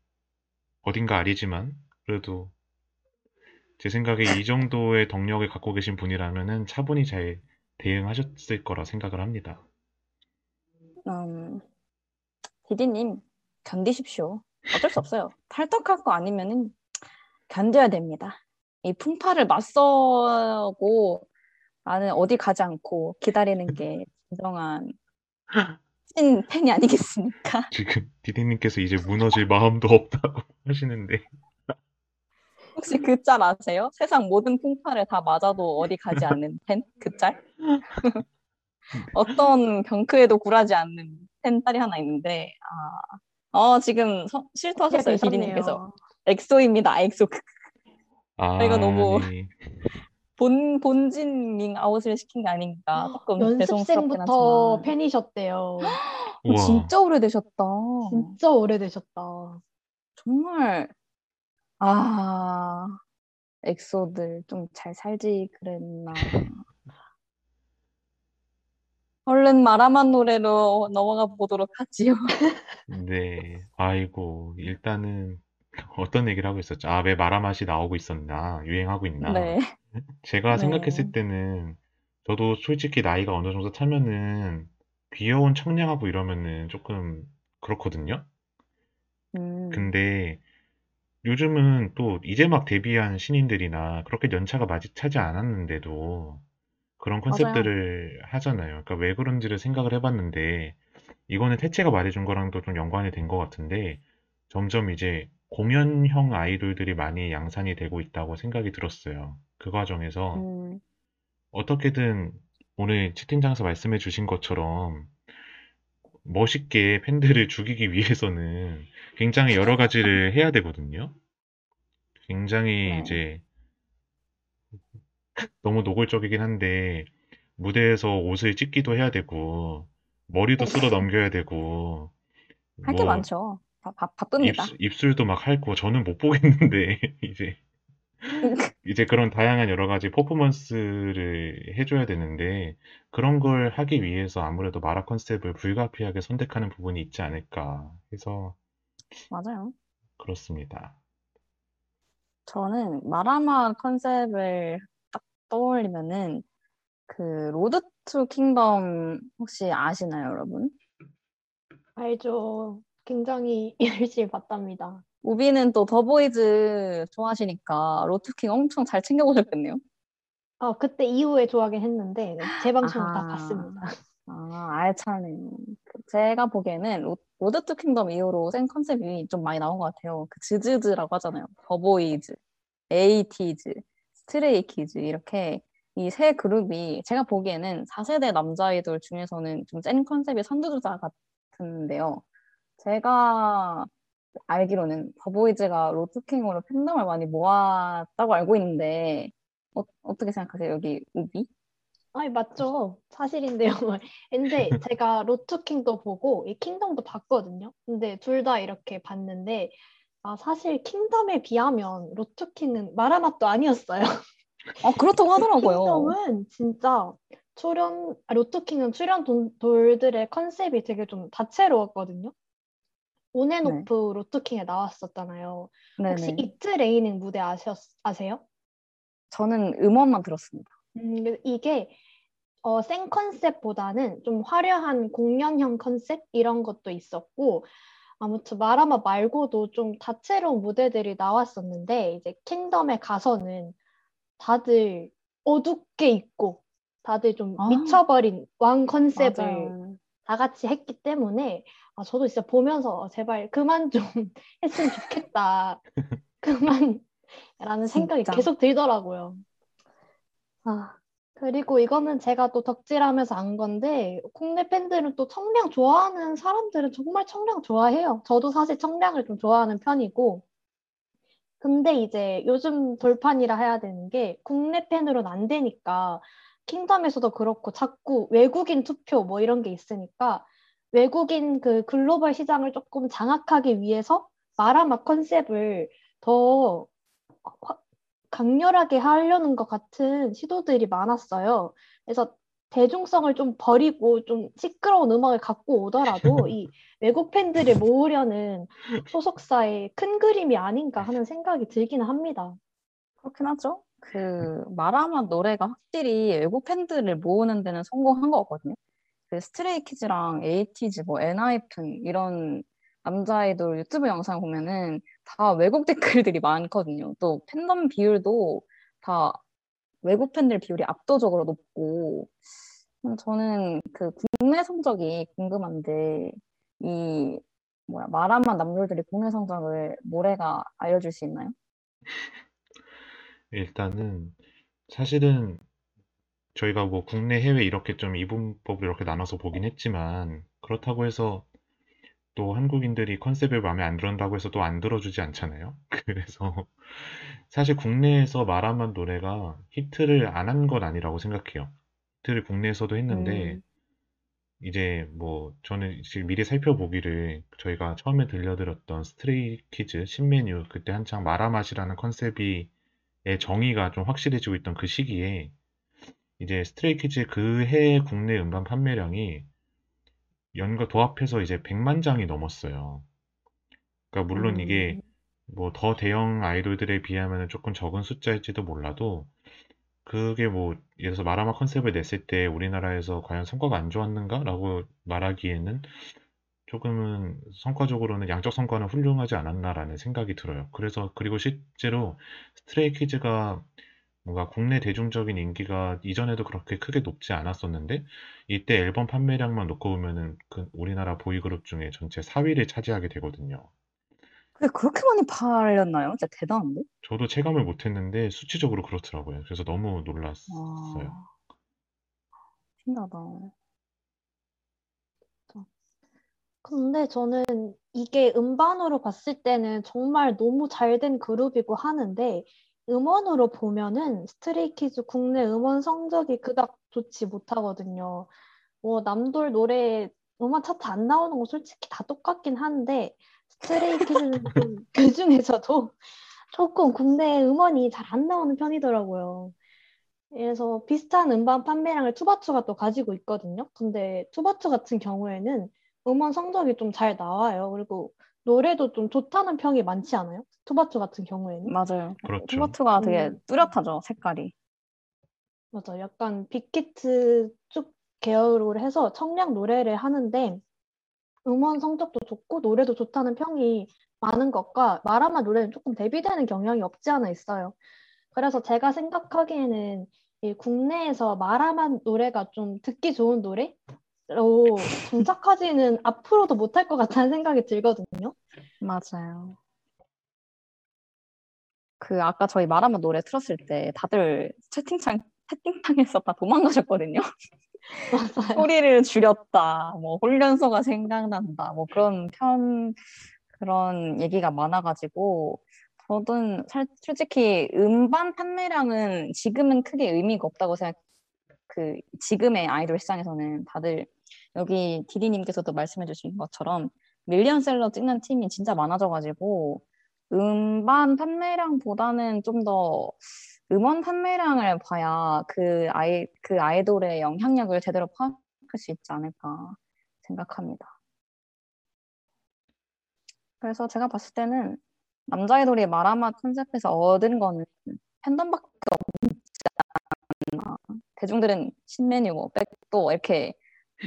어딘가 아리지만 그래도 제 생각에 이 정도의 덕력을 갖고 계신 분이라면은 차분히 잘 대응하셨을 거라 생각을 합니다. 음, 디디님, 견디십시오. 어쩔 수 없어요. 탈덕할 거 아니면은 견뎌야 됩니다. 이 풍파를 맞서고 나는 어디 가지 않고 기다리는 게 진정한 찐 팬이 아니겠습니까? 지금 디디님께서 이제 무너질 마음도 없다고 하시는데 혹시 그 짤 아세요? 세상 모든 풍파를 다 맞아도 어디 가지 않는 팬? 그 짤? 어떤 병크에도 굴하지 않는 팬 짤이 하나 있는데, 아, 어, 지금 서- 실토하셨어요, 디디님께서. 엑소입니다, 엑소. 아 이거 너무 아니 본, 본진 밍 아웃을 시킨 게 아닌가. 조금 죄송스럽긴 연습생부터. 팬이셨대요. 어, 진짜 오래되셨다. 진짜 오래되셨다. 정말, 아, 엑소들 좀 잘 살지 그랬나. 얼른 마라만 노래로 넘어가 보도록 하지요. 네 아이고 일단은 어떤 얘기를 하고 있었죠? 아 왜 마라맛이 나오고 있었나 유행하고 있나 네. 제가 네. 생각했을 때는 저도 솔직히 나이가 어느 정도 차면은 귀여운 청량하고 이러면은 조금 그렇거든요. 음, 근데 요즘은 또 이제 막 데뷔한 신인들이나 그렇게 연차가 많이 차지 않았는데도 그런 컨셉들을 하잖아요. 그러니까 왜 그런지를 생각을 해봤는데 이거는 태채가 말해준 거랑도 좀 연관이 된 것 같은데 점점 이제 공연형 아이돌들이 많이 양산이 되고 있다고 생각이 들었어요. 그 과정에서 음, 어떻게든 오늘 채팅장에서 말씀해 주신 것처럼 멋있게 팬들을 죽이기 위해서는 굉장히 여러 가지를 해야 되거든요. 굉장히 네. 이제 너무 노골적이긴 한데 무대에서 옷을 찢기도 해야 되고 머리도 쓸어 넘겨야 되고 할 게 뭐 많죠. 바, 바, 바쁩니다. 입술, 입술 도 막 핥고 저는 못 보겠는데 이제 이제 그런 다양한 여러 가지 퍼포먼스를 해줘야 되는데 그런 걸 하기 위해서 아무래도 마라 컨셉을 불가피하게 선택하는 부분이 있지 않을까 해서 맞아요. 그렇습니다. 저는 마라맛 컨셉을 딱 떠올리면은 그 로드 투 킹덤 혹시 아시나요, 여러분? 알죠. 굉장히 열심히 봤답니다. 우비는 또 더보이즈 좋아하시니까 로투킹 엄청 잘 챙겨보셨겠네요. 아, 그때 이후에 좋아하긴 했는데 네, 재방송을 다 아하. 봤습니다. 아, 알차네요. 그 제가 보기에는 로, 로드 투 킹덤 이후로 센 컨셉이 좀 많이 나온 것 같아요. 그 즈즈즈라고 하잖아요. 더보이즈, 에이티즈, 스트레이키즈 이렇게 이 세 그룹이 제가 보기에는 4세대 남자 아이돌 중에서는 좀 센 컨셉의 선두주자 같은데요. 제가 알기로는 더보이즈가 로투킹으로 팬덤을 많이 모았다고 알고 있는데 어, 어떻게 생각하세요? 여기 우비? 아니, 맞죠. 사실인데요. 근데 제가 로투킹도 보고 이 킹덤도 봤거든요. 근데 둘 다 이렇게 봤는데 아, 사실 킹덤에 비하면 로투킹은 마라맛도 아니었어요. 아, 그렇다고 하더라고요. 킹덤은 진짜 출연, 아, 로투킹은 출연 돈- 돌들의 컨셉이 되게 좀 다채로웠거든요. 온앤오프 로투킹에 나왔었잖아요. 혹시 네네. It's Raining 무대 아셨, 아세요? 저는 음원만 들었습니다. 음, 이게 어, 생 컨셉보다는 좀 화려한 공연형 컨셉 이런 것도 있었고 아무튼 마라마 말고도 좀 다채로운 무대들이 나왔었는데 이제 킹덤에 가서는 다들 어둡게 입고 다들 좀 아. 미쳐버린 왕 컨셉을 맞아요. 다 같이 했기 때문에 아, 저도 진짜 보면서 아, 제발 그만 좀 했으면 좋겠다. 그만라는 생각이. 계속 들더라고요. 아, 그리고 이거는 제가 또 덕질하면서 안 건데 국내 팬들은 또 청량 좋아하는 사람들은 정말 청량 좋아해요. 저도 사실 청량을 좀 좋아하는 편이고 근데 이제 요즘 돌판이라 해야 되는 게 국내 팬으로는 안 되니까 킹덤에서도 그렇고 자꾸 외국인 투표 뭐 이런 게 있으니까 외국인 그 글로벌 시장을 조금 장악하기 위해서 마라마 컨셉을 더 화- 강렬하게 하려는 것 같은 시도들이 많았어요. 그래서 대중성을 좀 버리고 좀 시끄러운 음악을 갖고 오더라도 이 외국 팬들을 모으려는 소속사의 큰 그림이 아닌가 하는 생각이 들기는 합니다. 그렇긴 하죠. 그 마라마 노래가 확실히 외국 팬들을 모으는 데는 성공한 것 같거든요. 그 스트레이키즈랑 에이티즈, 뭐 엔하이픈 이런 남자 아이돌 유튜브 영상 보면은 다 외국 댓글들이 많거든요. 또 팬덤 비율도 다 외국 팬들 비율이 압도적으로 높고 음, 저는 그 국내 성적이 궁금한데 이 뭐야 마라맛 남돌들이 국내 성적을 모래가 알려줄 수 있나요? 일단은 사실은 저희가 뭐 국내 해외 이렇게 좀 이분법을 이렇게 나눠서 보긴 했지만 그렇다고 해서 또 한국인들이 컨셉을 마음에 안 들었다고 해서 또 안 들어주지 않잖아요. 그래서 사실 국내에서 마라맛 노래가 히트를 안 한 건 아니라고 생각해요. 히트를 국내에서도 했는데 음. 이제 뭐 저는 지금 미리 살펴보기를 저희가 처음에 들려드렸던 스트레이 키즈 신메뉴 그때 한창 마라맛이라는 컨셉이 의 정의가 좀 확실해지고 있던 그 시기에 이제 스트레이키즈 그해 국내 음반 판매량이 연가 도합해서 이제 100만 장이 넘었어요. 그러니까 물론 이게 음. 뭐 더 대형 아이돌들에 비하면 조금 적은 숫자일지도 몰라도 그게 뭐 예를 들어서 마라맛 컨셉을 냈을 때 우리나라에서 과연 성과가 안 좋았는가라고 말하기에는 조금은 성과적으로는 양적 성과는 훌륭하지 않았나라는 생각이 들어요. 그래서 그리고 실제로 스트레이 키즈가 뭔가 국내 대중적인 인기가 이전에도 그렇게 크게 높지 않았었는데 이때 앨범 판매량만 놓고 보면은 그 우리나라 보이그룹 중에 전체 4위를 차지하게 되거든요. 근데 그렇게 많이 팔렸나요? 진짜 대단한데? 저도 체감을 못했는데 수치적으로 그렇더라고요. 그래서 너무 놀랐어요. 와, 신기하다. 근데 저는 이게 음반으로 봤을 때는 정말 너무 잘 된 그룹이고 하는데 음원으로 보면은 스트레이키즈 국내 음원 성적이 그닥 좋지 못하거든요. 뭐 남돌 노래 음원 차트 안 나오는 거 솔직히 다 똑같긴 한데 스트레이키즈는 좀 그 중에서도 조금 국내 음원이 잘 안 나오는 편이더라고요. 그래서 비슷한 음반 판매량을 투바투가 또 가지고 있거든요. 근데 투바투 같은 경우에는 음원 성적이 좀 잘 나와요. 그리고 노래도 좀 좋다는 평이 많지 않아요? 투바투 같은 경우에는. 맞아요. 그렇죠. 투바투가 되게 음. 뚜렷하죠, 색깔이. 맞아. 약간 빅히트 쭉 계열로 해서 청량 노래를 하는데 음원 성적도 좋고 노래도 좋다는 평이 많은 것과 마라맛 노래는 조금 대비되는 경향이 없지 않아 있어요. 그래서 제가 생각하기에는 이 국내에서 마라맛 노래가 좀 듣기 좋은 노래 로 정착하지는 앞으로도 못할 것 같다는 생각이 들거든요. 맞아요. 그 아까 저희 마라마 노래 틀었을 때 다들 채팅창 채팅창에서 다 도망가셨거든요. 맞아요. 소리를 줄였다, 뭐 훈련소가 생각난다, 뭐 그런 편 그런 얘기가 많아가지고 저는 살, 솔직히 음반 판매량은 지금은 크게 의미가 없다고 생각. 그 지금의 아이돌 시장에서는 다들 여기 디디님께서도 말씀해주신 것처럼 밀리언셀러 찍는 팀이 진짜 많아져가지고 음반 판매량보다는 좀 더 음원 판매량을 봐야 그 아이, 그 아이돌의 영향력을 제대로 파악할 수 있지 않을까 생각합니다. 그래서 제가 봤을 때는 남자 아이돌이 마라맛 컨셉에서 얻은 거는 팬덤밖에 없지. 대중들은 신메뉴, 뭐 백도 이렇게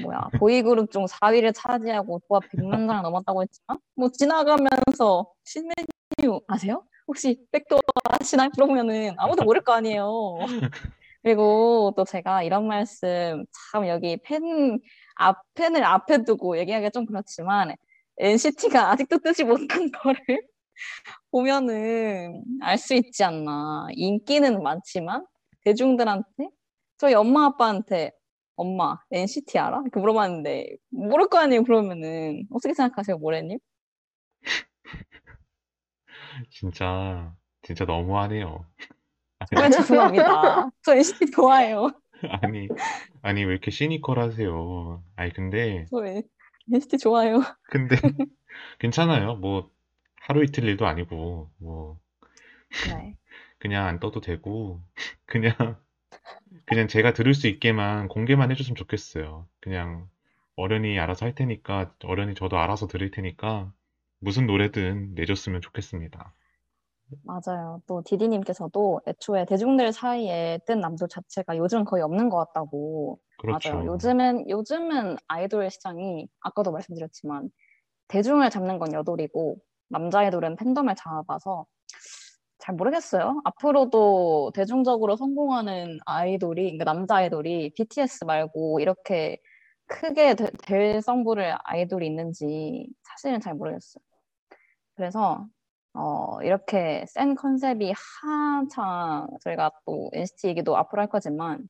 뭐야 보이그룹 중 4위를 차지하고 도합 100만 장을 넘었다고 했지만 뭐 지나가면서 신메뉴 아세요? 혹시 백도 아시나요? 물어보면은 아무도 모를 거 아니에요. 그리고 또 제가 이런 말씀 참 여기 팬, 앞, 팬을 앞에 두고 얘기하기가 좀 그렇지만 NCT가 아직도 뜨지 못한 거를 보면은 알 수 있지 않나. 인기는 많지만 대중들한테 저희 엄마 아빠한테 엄마 NCT 알아? 이렇게 물어봤는데 모를 거 아니에요. 그러면은 어떻게 생각하세요, 모래님? 진짜, 진짜 너무하네요. 정말 죄송합니다. 저 NCT 좋아해요. 아니, 아니, 왜 이렇게 시니컬하세요? 아니, 근데, 저 NCT 좋아해요. 근데, 괜찮아요. 뭐, 하루 이틀 일도 아니고, 뭐, 네. 그냥 안 떠도 되고, 그냥, 그냥 제가 들을 수 있게만 공개만 해줬으면 좋겠어요. 그냥, 어련히 알아서 할 테니까, 어련히 저도 알아서 들을 테니까, 무슨 노래든 내줬으면 좋겠습니다. 맞아요. 또 디디님께서도 애초에 대중들 사이에 뜬 남들 자체가 요즘 거의 없는 것 같다고. 그렇죠. 맞아요. 요즘은, 요즘은 아이돌 시장이 아까도 말씀드렸지만 대중을 잡는 건 여돌이고 남자 아이돌은 팬덤을 잡아서 잘 모르겠어요. 앞으로도 대중적으로 성공하는 아이돌이, 그러니까 남자 아이돌이 BTS 말고 이렇게 크게 되- 될 성부를 아이돌이 있는지 사실은 잘 모르겠어요. 그래서 어, 이렇게 센 컨셉이 한창 저희가 또 NCT 얘기도 앞으로 할 거지만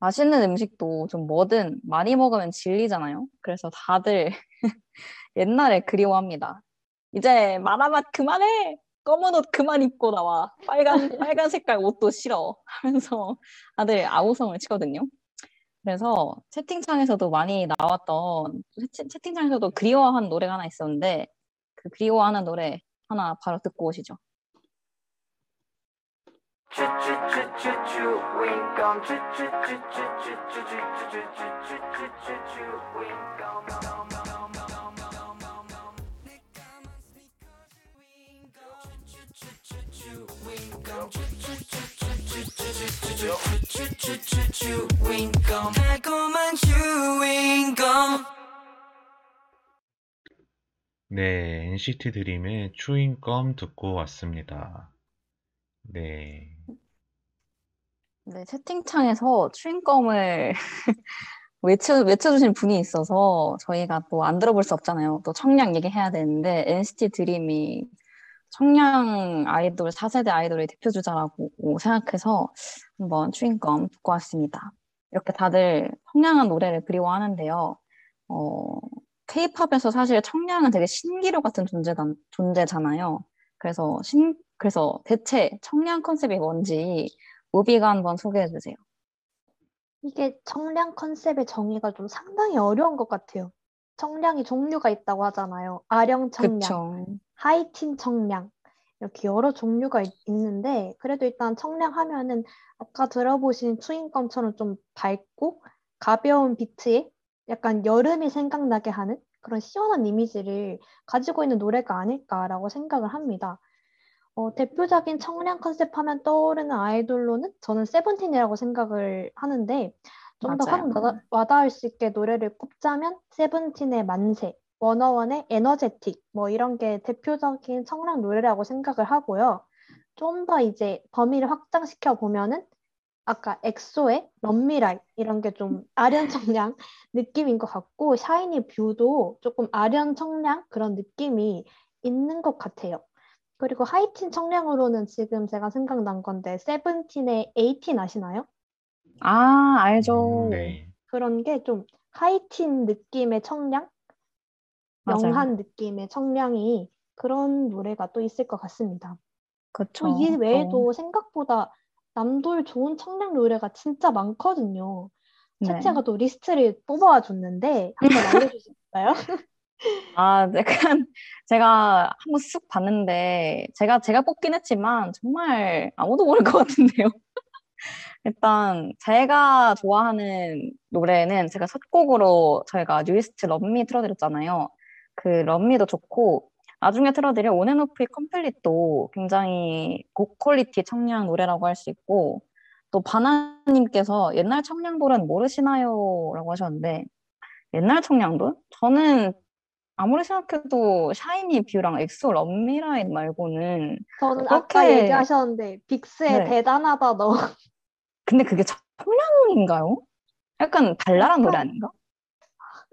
맛있는 음식도 좀 뭐든 많이 먹으면 질리잖아요. 그래서 다들 옛날에 그리워합니다. 이제 마라맛 그만해! 검은 옷 그만 입고 나와. 빨간, 빨간 색깔 옷도 싫어. 하면서 다들 아우성을 치거든요. 그래서 채팅창에서도 많이 나왔던, 채, 채팅창에서도 그리워한 노래가 하나 있었는데, 그 그리워하는 노래 하나 바로 듣고 오시죠. 네, NCT 드림의 추인검 듣고 왔습니다. 네, 네, 채팅창에서 추인검을 외쳐, 외쳐주신 분이 있어서 저희가 또 안 들어볼 수 없잖아요. 또 청량 얘기해야 되는데 NCT 드림이 청량 아이돌, 4세대 아이돌의 대표주자라고 생각해서 한번 추인검 듣고 왔습니다. 이렇게 다들 청량한 노래를 그리워하는데요. 어, K-팝에서 사실 청량은 되게 신기루 같은 존재다, 존재잖아요. 그래서 신, 그래서 대체 청량 컨셉이 뭔지 우비가 한번 소개해 주세요. 이게 청량 컨셉의 정의가 좀 상당히 어려운 것 같아요. 청량이 종류가 있다고 하잖아요. 아령 청량, 그쵸. 하이틴 청량 이렇게 여러 종류가 있, 있는데 그래도 일단 청량 하면은 아까 들어보신 추인검처럼 좀 밝고 가벼운 비트에 약간 여름이 생각나게 하는 그런 시원한 이미지를 가지고 있는 노래가 아닐까라고 생각을 합니다. 어, 대표적인 청량 컨셉 하면 떠오르는 아이돌로는 저는 세븐틴이라고 생각을 하는데 좀 더 확. 와닿을 수 있게 노래를 꼽자면 세븐틴의 만세, 워너원의 에너제틱 뭐 이런 게 대표적인 청량 노래라고 생각을 하고요. 좀 더 이제 범위를 확장시켜 보면은 아까 엑소의 Love Me Right 이런 게 좀 아련 청량 느낌인 것 같고 샤이니 View도 조금 아련 청량 그런 느낌이 있는 것 같아요. 그리고 하이틴 청량으로는 지금 제가 생각난 건데 세븐틴의 A-TEEN 아시나요? 아, 알죠. 음, 네. 그런 게 좀 하이틴 느낌의 청량, 맞아요. young한 느낌의 청량이 그런 노래가 또 있을 것 같습니다. 그쵸. 또이 또, 외에도 생각보다 남돌 좋은 청량 노래가 진짜 많거든요. 네. 채채가 또 리스트를 뽑아와 줬는데 한번 알려주실까요? 아, 약간 제가 한번 쑥 봤는데 제가 제가 뽑긴 했지만 정말 아무도 모를 것 같은데요. 일단 제가 좋아하는 노래는 제가 첫 곡으로 저희가 뉴이스트 Love Me 틀어드렸잖아요. 그 Love Me도 좋고 나중에 틀어드릴 온앤오프의 Complete도 굉장히 고quality 청량 노래라고 할 수 있고 또 바나님께서 옛날 청량돌은 모르시나요? 라고 하셨는데 옛날 청량돌? 저는 아무리 생각해도 샤이니 View랑 엑소 Love Me Right 말고는 저는 그렇게- 아까 얘기하셨는데 빅스의 네. 대단하다 너 근데 그게 청량인가요? 약간 발랄한 노래 아닌가?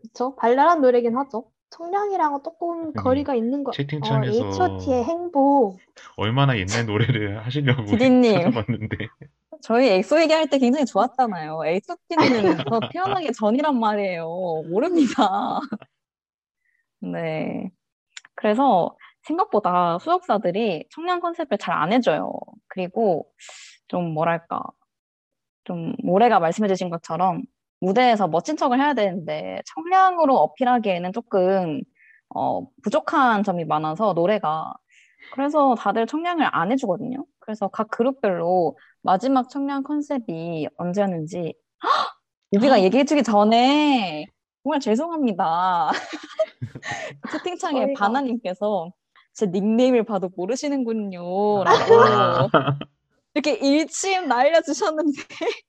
그쵸? 발랄한 노래긴 하죠. 청량이랑은 조금 음, 거리가 있는 거. 어, 채팅창에서 H.O.T의 행복. 얼마나 옛날 노래를 하시려고 디디님. 찾아봤는데 저희 엑소 얘기할 때 굉장히 좋았잖아요. 엑소티는 더 태어나기 전이란 말이에요. 모릅니다. 네. 그래서 생각보다 소속사들이 청량 컨셉을 잘 안 해줘요. 그리고 좀 뭐랄까, 좀 모래가 말씀해주신 것처럼 무대에서 멋진 척을 해야 되는데 청량으로 어필하기에는 조금 어, 부족한 점이 많아서 노래가 그래서 다들 청량을 안 해주거든요. 그래서 각 그룹별로 마지막 청량 컨셉이 언제였는지 우비가 얘기해주기 전에 정말 죄송합니다. 채팅창에 바나님께서 제 닉네임을 봐도 모르시는군요. 아. 라고 이렇게 일침 날려주셨는데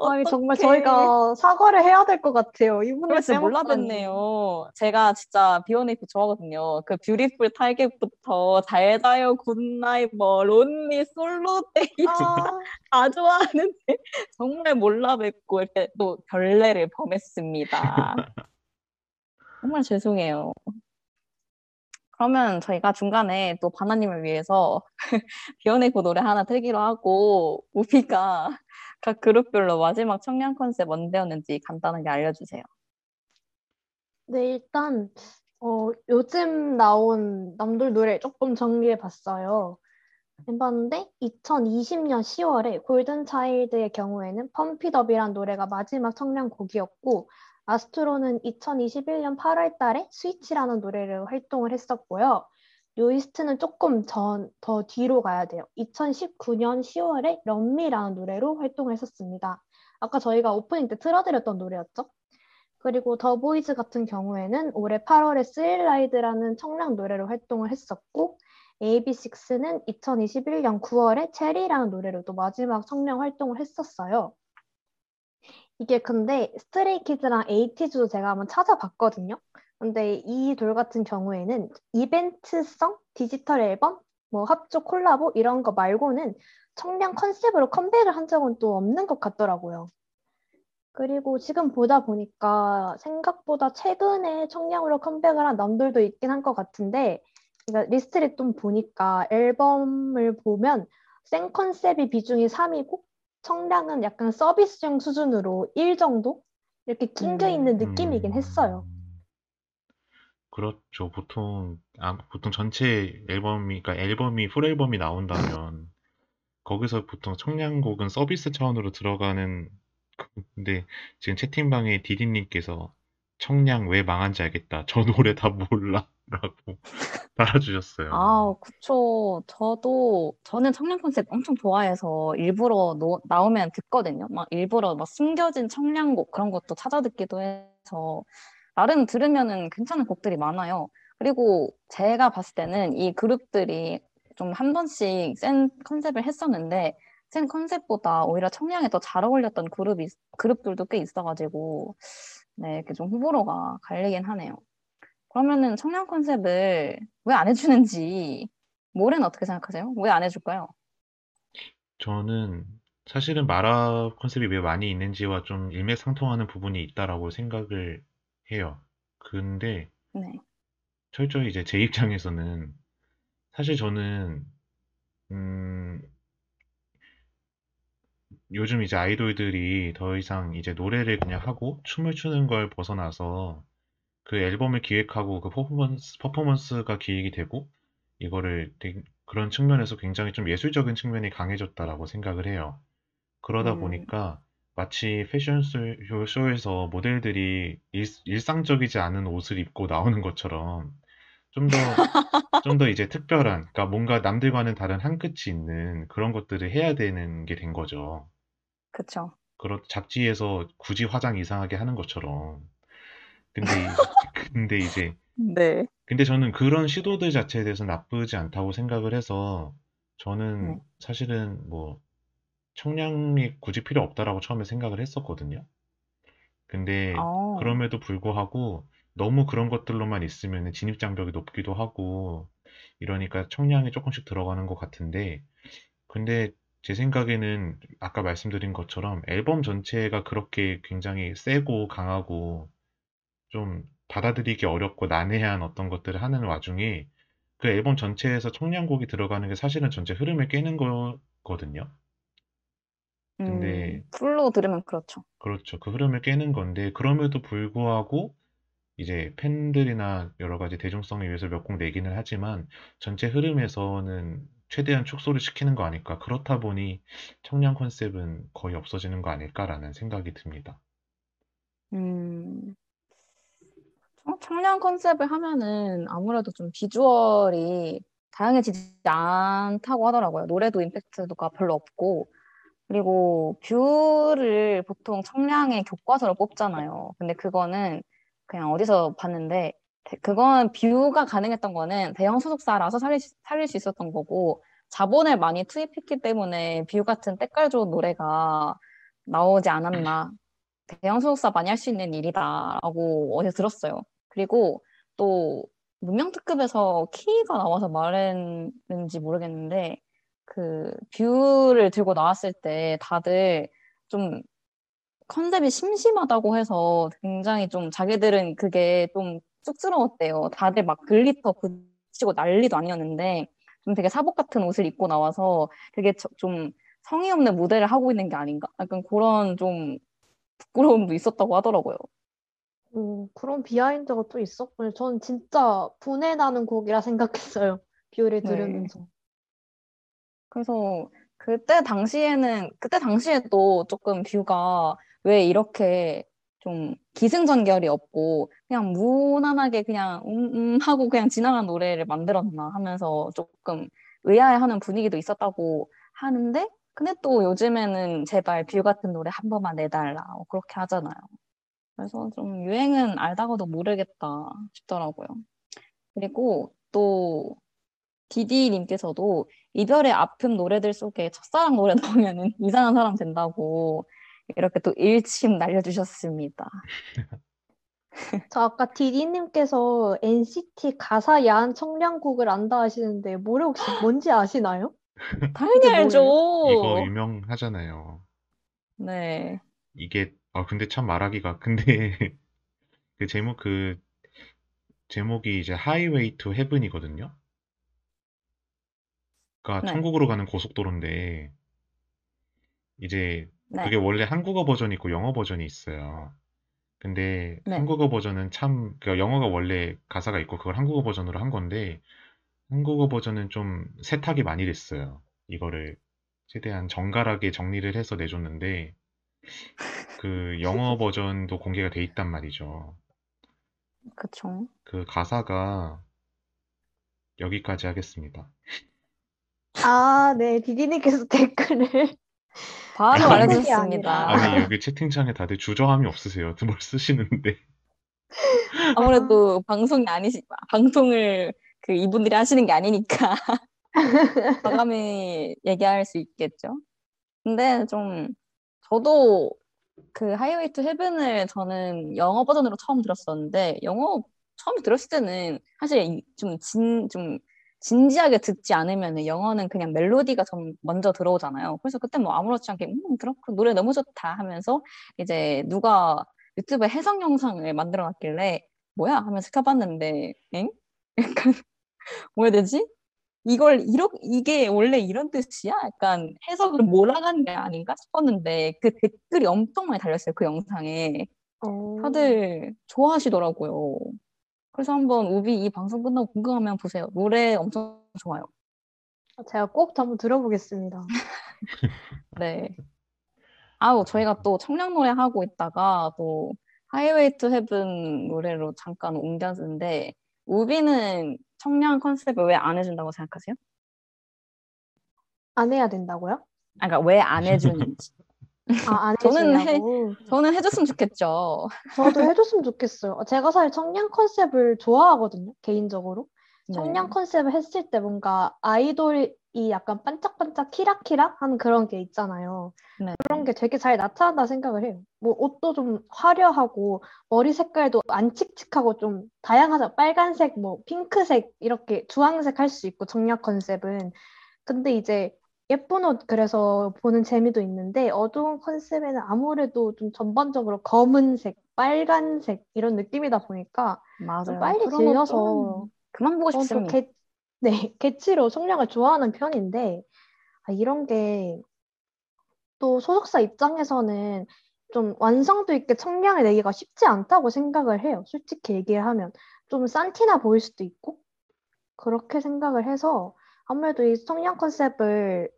아니 정말. 저희가 사과를 해야 될 것 같아요. 빼먹다니. 몰라뵀네요. 제가 진짜 B1A4 좋아하거든요. 그 Beautiful Target부터 잘 자요, Good Night, 뭐 Lonely, Solo Day 아, 다 좋아하는데 정말 몰라뵙고 이렇게 또 결례를 범했습니다. 정말 죄송해요. 그러면 저희가 중간에 또 바나님을 위해서 비오네이프 노래 하나 틀기로 하고 우비가 각 그룹별로 마지막 청량 컨셉 언제였는지 간단하게 알려주세요. 네 일단 어, 요즘 나온 남들 노래 조금 정리해 봤어요. 해봤는데 2020년 10월에 골든 차일드의 경우에는 펌피더비란 노래가 마지막 청량 곡이었고 아스트로는 2021년 8월 달에 스위치라는 노래를 활동을 했었고요. 뉴이스트는 조금 전, 더 뒤로 가야 돼요. 2019년 10월에 Love Me라는 노래로 활동을 했었습니다. 아까 저희가 오프닝 때 틀어드렸던 노래였죠. 그리고 더보이즈 같은 경우에는 올해 8월에 Thrill Ride라는 청량 노래로 활동을 했었고 AB6IX는 2021년 9월에 체리라는 노래로도 마지막 청량 활동을 했었어요. 이게 근데 스트레이키즈랑 에이티즈도 제가 한번 찾아봤거든요. 근데 이 둘 같은 경우에는 이벤트성 디지털 앨범, 뭐 합작 콜라보 이런 거 말고는 청량 컨셉으로 컴백을 한 적은 또 없는 것 같더라고요. 그리고 지금 보다 보니까 생각보다 최근에 청량으로 컴백을 한 남돌도 있긴 한 것 같은데 그러니까 리스트를 좀 보니까 앨범을 보면 생 컨셉이 비중이 3이고 청량은 약간 서비스용 수준으로 1 정도 이렇게 낑겨 있는 느낌이긴 했어요. 음, 그렇죠. 보통 아, 보통 전체 앨범이 그러니까 앨범이 풀 앨범이 나온다면 거기서 보통 청량곡은 서비스 차원으로 들어가는 그- 근데 지금 채팅방에 디디님께서 청량 왜 망한지 알겠다. 저 노래 다 몰라 라고 달아주셨어요. 아, 그쵸. 저도, 저는 청량 컨셉 엄청 좋아해서 일부러 노- 나오면 듣거든요. 막 일부러 막 숨겨진 청량곡 그런 것도 찾아 듣기도 해서 나름 들으면은 괜찮은 곡들이 많아요. 그리고 제가 봤을 때는 이 그룹들이 좀 한 번씩 센 컨셉을 했었는데 센 컨셉보다 오히려 청량에 더 잘 어울렸던 그룹이, 그룹들도 꽤 있어가지고 네, 이렇게 좀 호불호가 갈리긴 하네요. 그러면은 청량 컨셉을 왜 안 해주는지 모레는 어떻게 생각하세요? 왜 안 해줄까요? 저는 사실은 마라 컨셉이 왜 많이 있는지와 좀 일맥상통하는 부분이 있다라고 생각을 해요. 근데 네. 철저히 이제 제 입장에서는 사실 저는 음, 요즘 이제 아이돌들이 더 이상 이제 노래를 그냥 하고 춤을 추는 걸 벗어나서 그 앨범을 기획하고 그 퍼포먼스, 퍼포먼스가 기획이 되고 이거를 되게 그런 측면에서 굉장히 좀 예술적인 측면이 강해졌다라고 생각을 해요. 그러다 음. 보니까 마치 패션쇼 쇼에서 모델들이 일, 일상적이지 않은 옷을 입고 나오는 것처럼 좀 더, 좀 더 이제 특별한, 그러니까 뭔가 남들과는 다른 한 끝이 있는 그런 것들을 해야 되는 게 된 거죠. 그쵸. 그런 잡지에서 굳이 화장 이상하게 하는 것처럼. 근데, 이- 근데 이제, 네. 근데 저는 그런 시도들 자체에 대해서 나쁘지 않다고 생각을 해서 저는 네. 사실은 뭐 청량이 굳이 필요 없다라고 처음에 생각을 했었거든요. 근데 어, 그럼에도 불구하고 너무 그런 것들로만 있으면 진입 장벽이 높기도 하고 이러니까 청량이 조금씩 들어가는 것 같은데 근데 제 생각에는 아까 말씀드린 것처럼 앨범 전체가 그렇게 굉장히 세고 강하고 좀 받아들이기 어렵고 난해한 어떤 것들을 하는 와중에 그 앨범 전체에서 청량곡이 들어가는 게 사실은 전체 흐름을 깨는 거거든요. 근데 음, 풀로 들으면 그렇죠. 그렇죠. 그 흐름을 깨는 건데 그럼에도 불구하고 이제 팬들이나 여러 가지 대중성을 위해서 몇 곡 내기는 하지만 전체 흐름에서는 최대한 축소를 시키는 거 아닐까. 그렇다 보니 청량 컨셉은 거의 없어지는 거 아닐까라는 생각이 듭니다. 음, 청- 청량 컨셉을 하면은 아무래도 좀 비주얼이 다양해지지 않다고 하더라고요. 노래도 임팩트가 별로 없고, 그리고 View를 보통 청량의 교과서로 뽑잖아요. 근데 그거는 그냥 어디서 봤는데, 대- 그건 View가 가능했던 거는 대형 소속사라서 살릴, 수- 살릴 수 있었던 거고, 자본을 많이 투입했기 때문에 View 같은 때깔 좋은 노래가 나오지 않았나. 대형 소속사 많이 할 수 있는 일이다라고 어디서 들었어요. 그리고 또 문명특급에서 키가 나와서 말했는지 모르겠는데 그 View를 들고 나왔을 때 다들 좀 컨셉이 심심하다고 해서 굉장히 좀 자기들은 그게 좀 쑥스러웠대요. 다들 막 glitter 붙이고 난리도 아니었는데 좀 되게 사복 같은 옷을 입고 나와서 되게 저- 좀 성의 없는 무대를 하고 있는 게 아닌가? 약간 그런 좀 부끄러움도 있었다고 하더라고요. 오, 그런 behind가 또 있었군요. 저는 진짜 부내나는 곡이라 생각했어요. View를 네. 들으면서. 그래서 그때 당시에는 그때 당시에도 조금 View가 왜 이렇게 좀 기승전결이 없고 그냥 무난하게 그냥 음, 음 하고 그냥 지나간 노래를 만들었나 하면서 조금 의아해하는 분위기도 있었다고 하는데 근데 또 요즘에는 제발 View 같은 노래 한 번만 내달라 뭐 그렇게 하잖아요. 그래서 좀 유행은 알다가도 모르겠다 싶더라고요. 그리고 또 디디님께서도 이별의 아픔 노래들 속에 첫사랑 노래 넣으면은 이상한 사람 된다고 이렇게 또 일침 날려주셨습니다. 저 아까 디디님께서 NCT 가사 야한 청량곡을 안다 하시는데 뭐를 혹시 뭔지 아시나요? 당연히 알죠. 이거 유명하잖아요. 네. 이게 아 근데 참 말하기가 근데 그 제목 그 제목이 이제 Highway to Heaven이거든요. 그러니까 네. 천국으로 가는 고속도로인데 이제 네. 그게 원래 한국어 버전이 있고 영어 버전이 있어요. 근데 네. 한국어 버전은 참 그러니까 영어가 원래 가사가 있고 그걸 한국어 버전으로 한 건데 한국어 버전은 좀 세탁이 많이 됐어요. 이거를 최대한 정갈하게 정리를 해서 내줬는데 그 영어 버전도 공개가 돼 있단 말이죠. 그쵸. 그 가사가 여기까지 하겠습니다. 아, 네. 디디님께서 댓글을 바로 아니, 알려주셨습니다. 아니 여기 채팅창에 다들 주저함이 없으세요. 뭘 쓰시는데 아무래도 방송이 아니시, 방송을 그 이분들이 하시는 게 아니니까 과감히 얘기할 수 있겠죠. 근데 좀 저도 그 Highway to Heaven을 저는 영어 버전으로 처음 들었었는데 영어 처음 들었을 때는 사실 좀 진, 좀 진지하게 듣지 않으면 영어는 그냥 멜로디가 좀 먼저 들어오잖아요. 그래서 그때 뭐 아무렇지 않게 음, 그렇고 노래 너무 좋다 하면서 이제 누가 유튜브에 해석 영상을 만들어 놨길래 뭐야 하면서 켜봤는데 엥? 약간 뭐야 되지? 이걸 이렇 이게 원래 이런 뜻이야? 약간 해석을 몰아가는 게 아닌가 싶었는데 그 댓글이 엄청 많이 달렸어요 그 영상에 어, 다들 좋아하시더라고요. 그래서 한번 우비 이 방송 끝나고 궁금하면 보세요. 노래 엄청 좋아요. 제가 꼭 한번 들어보겠습니다. 네. 아우, 저희가 또 청량 노래 하고 있다가 또 Highway to Heaven 노래로 잠깐 옮겼는데, 우비는 청량 컨셉을 왜 안 해준다고 생각하세요? 안 해야 된다고요? 아, 그러니까 왜 안 해주는지. 아, 안 저는 해-. 저는 해줬으면 좋겠죠. 저도 해줬으면 좋겠어요. 제가 사실 청량 컨셉을 좋아하거든요, 개인적으로. 네. 청량 컨셉을 했을 때 뭔가 아이돌이 약간 반짝반짝 키락키락한 그런 게 있잖아요. 네. 그런 게 되게 잘 나타난다 생각을 해요. 뭐 옷도 좀 화려하고 머리 색깔도 안 칙칙하고 좀 다양하죠. 빨간색, 뭐 핑크색 이렇게 주황색 할 수 있고 청량 컨셉은. 근데 이제 예쁜 옷 그래서 보는 재미도 있는데 어두운 컨셉에는 아무래도 좀 전반적으로 검은색, 빨간색 이런 느낌이다 보니까 맞아요. 좀 빨리 질려서 것좀 그만 보고 싶습니다. 개, 네, 개치로 청량을 좋아하는 편인데, 아, 이런 게 또 소속사 입장에서는 좀 완성도 있게 청량을 내기가 쉽지 않다고 생각을 해요. 솔직히 얘기를 하면. 좀 싼티나 보일 수도 있고, 그렇게 생각을 해서 아무래도 이 청량 컨셉을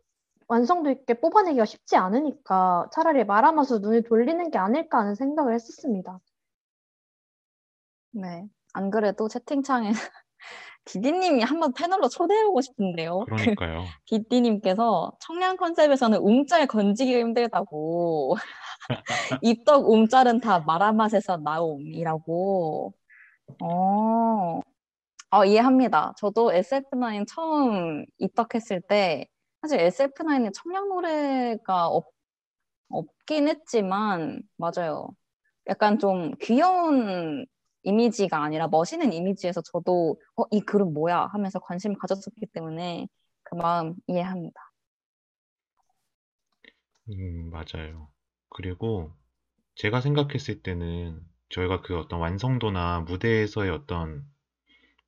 완성도 있게 뽑아내기가 쉽지 않으니까 차라리 말아마서 눈을 돌리는 게 아닐까 하는 생각을 했었습니다. 네. 안 그래도 채팅창에 디디님이 한번 패널로 초대해보고 싶은데요. 그러니까요. 디디님께서 청량 컨셉에서는 움짤 건지기가 힘들다고 입덕 움짤은 다 마라맛에서 나옴이라고. 어, 어, 이해합니다. 저도 SF9 처음 입덕했을 때 사실 SF9에 청량 노래가 없, 없긴 했지만 맞아요. 약간 좀 귀여운 이미지가 아니라 멋있는 이미지에서 저도 어, 이 그룹 뭐야 하면서 관심을 가졌었기 때문에 그 마음 이해합니다. 음, 맞아요. 그리고 제가 생각했을 때는 저희가 그 어떤 완성도나 무대에서의 어떤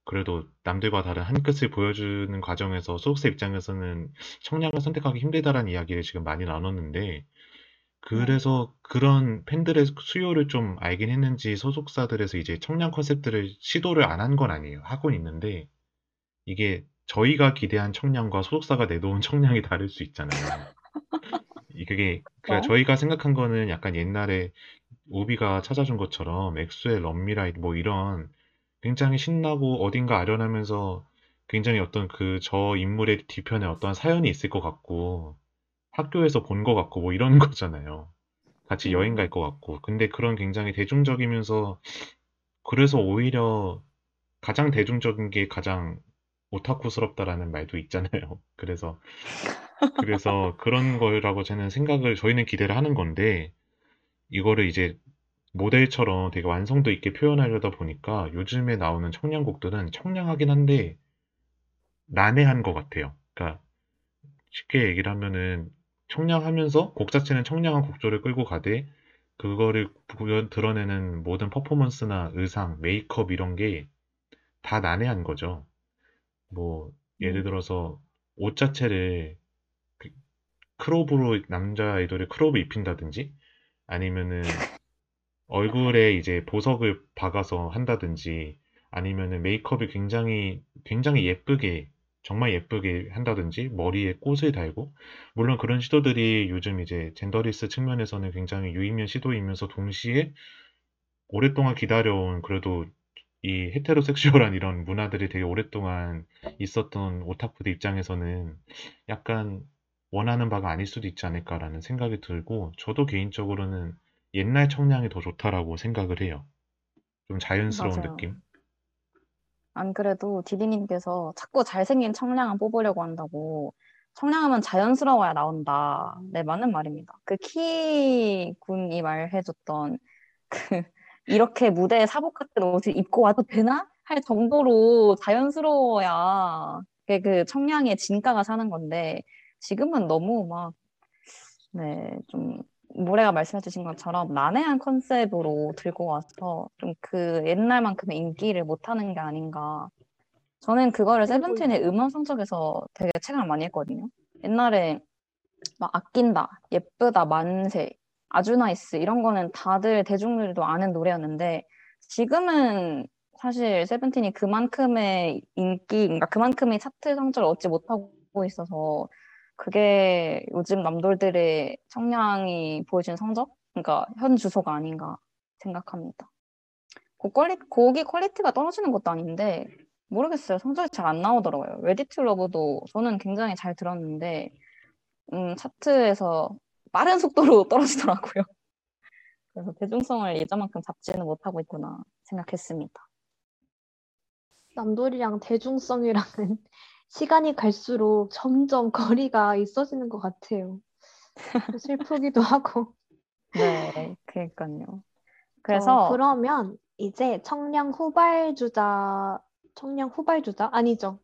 그래도 남들과 다른 한 끗을 보여주는 과정에서 소속사 입장에서는 청량을 선택하기 힘들다라는 이야기를 지금 많이 나눴는데 그래서 그런 팬들의 수요를 좀 알긴 했는지 소속사들에서 이제 청량 컨셉들을 시도를 안 한 건 아니에요. 하고 있는데 이게 저희가 기대한 청량과 소속사가 내놓은 청량이 다를 수 있잖아요. 이게 그러니까 어? 저희가 생각한 거는 약간 옛날에 우비가 찾아준 것처럼 엑소의 럼미라이트 뭐 이런 굉장히 신나고 어딘가 아련하면서 굉장히 어떤 그 저 인물의 뒤편에 어떤 사연이 있을 것 같고 학교에서 본 것 같고 뭐 이런 거잖아요. 같이 여행 갈 것 같고. 근데 그런 굉장히 대중적이면서 그래서 오히려 가장 대중적인 게 가장 오타쿠스럽다라는 말도 있잖아요. 그래서 그래서 그런 거라고 저는 생각을 저희는 기대를 하는 건데 이거를 이제 모델처럼 되게 완성도 있게 표현하려다 보니까 요즘에 나오는 청량곡들은 청량하긴 한데 난해한 것 같아요. 그러니까 쉽게 얘기를 하면은 청량하면서 곡 자체는 청량한 곡조를 끌고 가되 그거를 드러내는 모든 퍼포먼스나 의상, 메이크업 이런 게 다 난해한 거죠. 뭐 예를 들어서 옷 자체를 그 크롭으로 남자 아이돌이 크롭을 입힌다든지 아니면은 얼굴에 이제 보석을 박아서 한다든지 아니면은 메이크업이 굉장히 굉장히 예쁘게 정말 예쁘게 한다든지 머리에 꽃을 달고 물론 그런 시도들이 요즘 이제 젠더리스 측면에서는 굉장히 유의미한 시도이면서 동시에 오랫동안 기다려온 그래도 이 헤테로섹슈얼한 이런 문화들이 되게 오랫동안 있었던 오타쿠들 입장에서는 약간 원하는 바가 아닐 수도 있지 않을까라는 생각이 들고 저도 개인적으로는 옛날 청량이 더 좋다라고 생각을 해요. 좀 자연스러운 맞아요. 느낌? 안 그래도 디디님께서 자꾸 잘생긴 청량함 뽑으려고 한다고 청량하면 자연스러워야 나온다. 네, 맞는 말입니다. 그 키 군이 말해줬던 그 이렇게 무대에 사복 같은 옷을 입고 와도 되나? 할 정도로 자연스러워야 그 청량의 진가가 사는 건데 지금은 너무 막 네, 좀 모래가 말씀해주신 것처럼 난해한 컨셉으로 들고 와서 좀 그 옛날만큼의 인기를 못하는 게 아닌가. 저는 그거를 세븐틴의 음원 성적에서 되게 체감을 많이 했거든요. 옛날에 막 아낀다, 예쁘다, 만세, 아주 나이스 이런 거는 다들 대중들도 아는 노래였는데 지금은 사실 세븐틴이 그만큼의 인기, 그러니까 그만큼의 차트 성적을 얻지 못하고 있어서 그게 요즘 남돌들의 청량이 보여주는 성적? 그러니까 현 주소가 아닌가 생각합니다. 곡 퀄리, 곡이 퀄리티가 떨어지는 것도 아닌데 모르겠어요. 성적이 잘 안 나오더라고요. Ready to Love도 저는 굉장히 잘 들었는데 음, 차트에서 빠른 속도로 떨어지더라고요. 그래서 대중성을 예전만큼 잡지는 못하고 있구나 생각했습니다. 남돌이랑 대중성이랑은 시간이 갈수록 점점 거리가 있어지는 것 같아요. 슬프기도 하고. 네, 그러니까요. 저 그래서 그러면 이제 청량 후발주자, 청량 후발주자? 아니죠.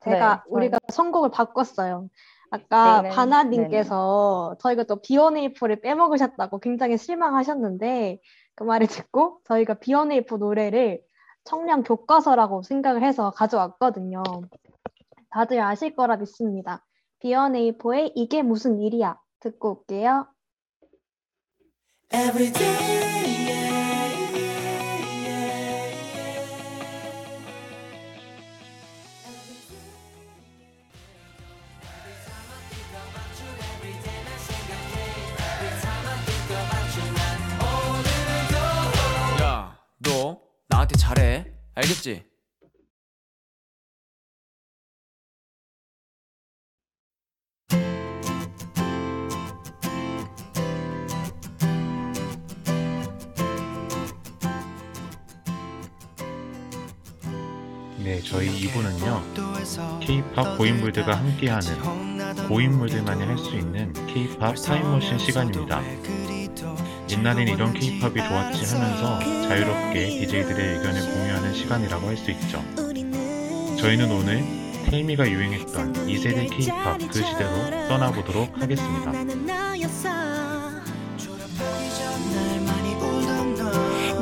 제가 네, 우리가 선곡을 바꿨어요. 아까 네네, 바나님께서 저희가 또 B1A4를 빼먹으셨다고 굉장히 실망하셨는데 그 말을 듣고 저희가 B1A4 노래를 청량 교과서라고 생각을 해서 가져왔거든요. 다들 아실 거라 믿습니다. B1A4의 이게 무슨 일이야? 듣고 올게요. Every day, yeah, yeah, 야, 너 나한테 잘해. 알겠지? 네, 저희 2부는요. K-pop K-pop 고인물들과 함께하는 고인물들만이 할 수 있는 K-pop 타임머신 시간입니다. 옛날엔 이런 K-pop이 좋았지 하면서 자유롭게 DJ들의 의견을 공유하는 시간이라고 할 수 있죠. 저희는 오늘 테이미가 유행했던 2세대 K-pop 그 시대로 떠나보도록 하겠습니다.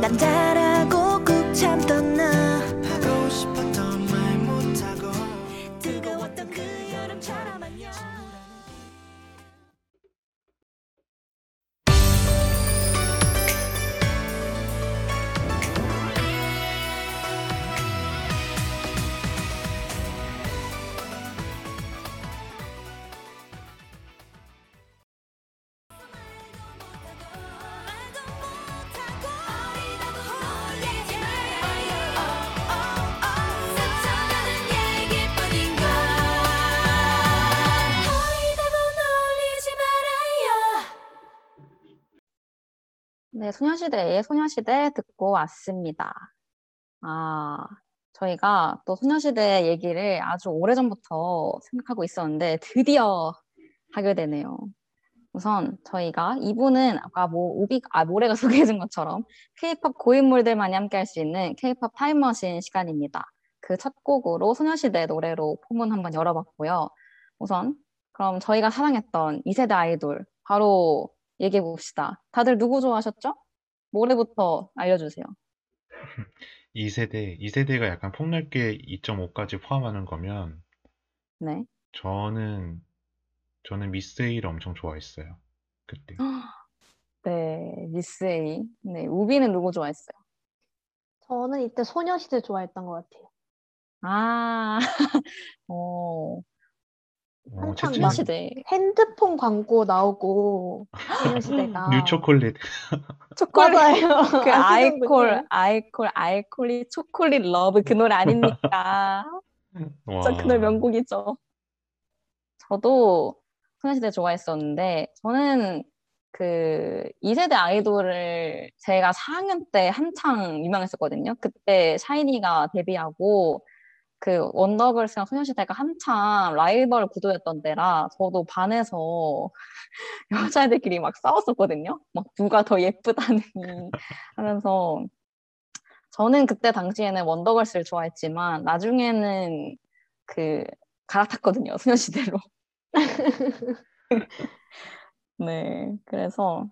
남자 소녀시대의 소녀시대 듣고 왔습니다. 아, 저희가 또 소녀시대 얘기를 아주 오래전부터 생각하고 있었는데 드디어 하게 되네요. 우선 저희가 2부는 아까 뭐 우비 아 모래가 소개해준 것처럼 K-pop 고인물들만이 함께 할 수 있는 K-pop 타임머신 시간입니다. 그 첫 곡으로 소녀시대 노래로 포문 한번 열어봤고요. 우선 그럼 저희가 사랑했던 2세대 아이돌 바로 얘기해 봅시다. 다들 누구 좋아하셨죠? 모레부터 알려주세요. 2세대, 2세대가 약간 폭넓게 2.5까지 포함하는 거면 네. 저는 저는 미스 A를 엄청 좋아했어요. 그때. 네, 미스 A. 네, 우비는 누구 좋아했어요? 저는 이때 소녀시대 좋아했던 것 같아요. 아, 어, 어, 한창 채팅창 소녀시대. 핸드폰 광고 나오고 소녀시대가 뉴초콜릿. 초콜릿. 맞아요. 그 아이콜. 아이콜, 아이콜이 Chocolate Love 그 노래 아닙니까? 진짜 그 노래 와. 명곡이죠. 저도 소녀시대 좋아했었는데, 저는 그 2세대 아이돌을 제가 4학년 때 한창 유명했었거든요. 그때 샤이니가 데뷔하고, 그 원더걸스랑 소녀시대가 한참 라이벌 구도였던 때라 저도 반에서 여자애들끼리 막 싸웠었거든요. 막 누가 더 예쁘다느니 하면서 저는 그때 당시에는 원더걸스를 좋아했지만 나중에는 그 갈아탔거든요. 소녀시대로. 네, 그래서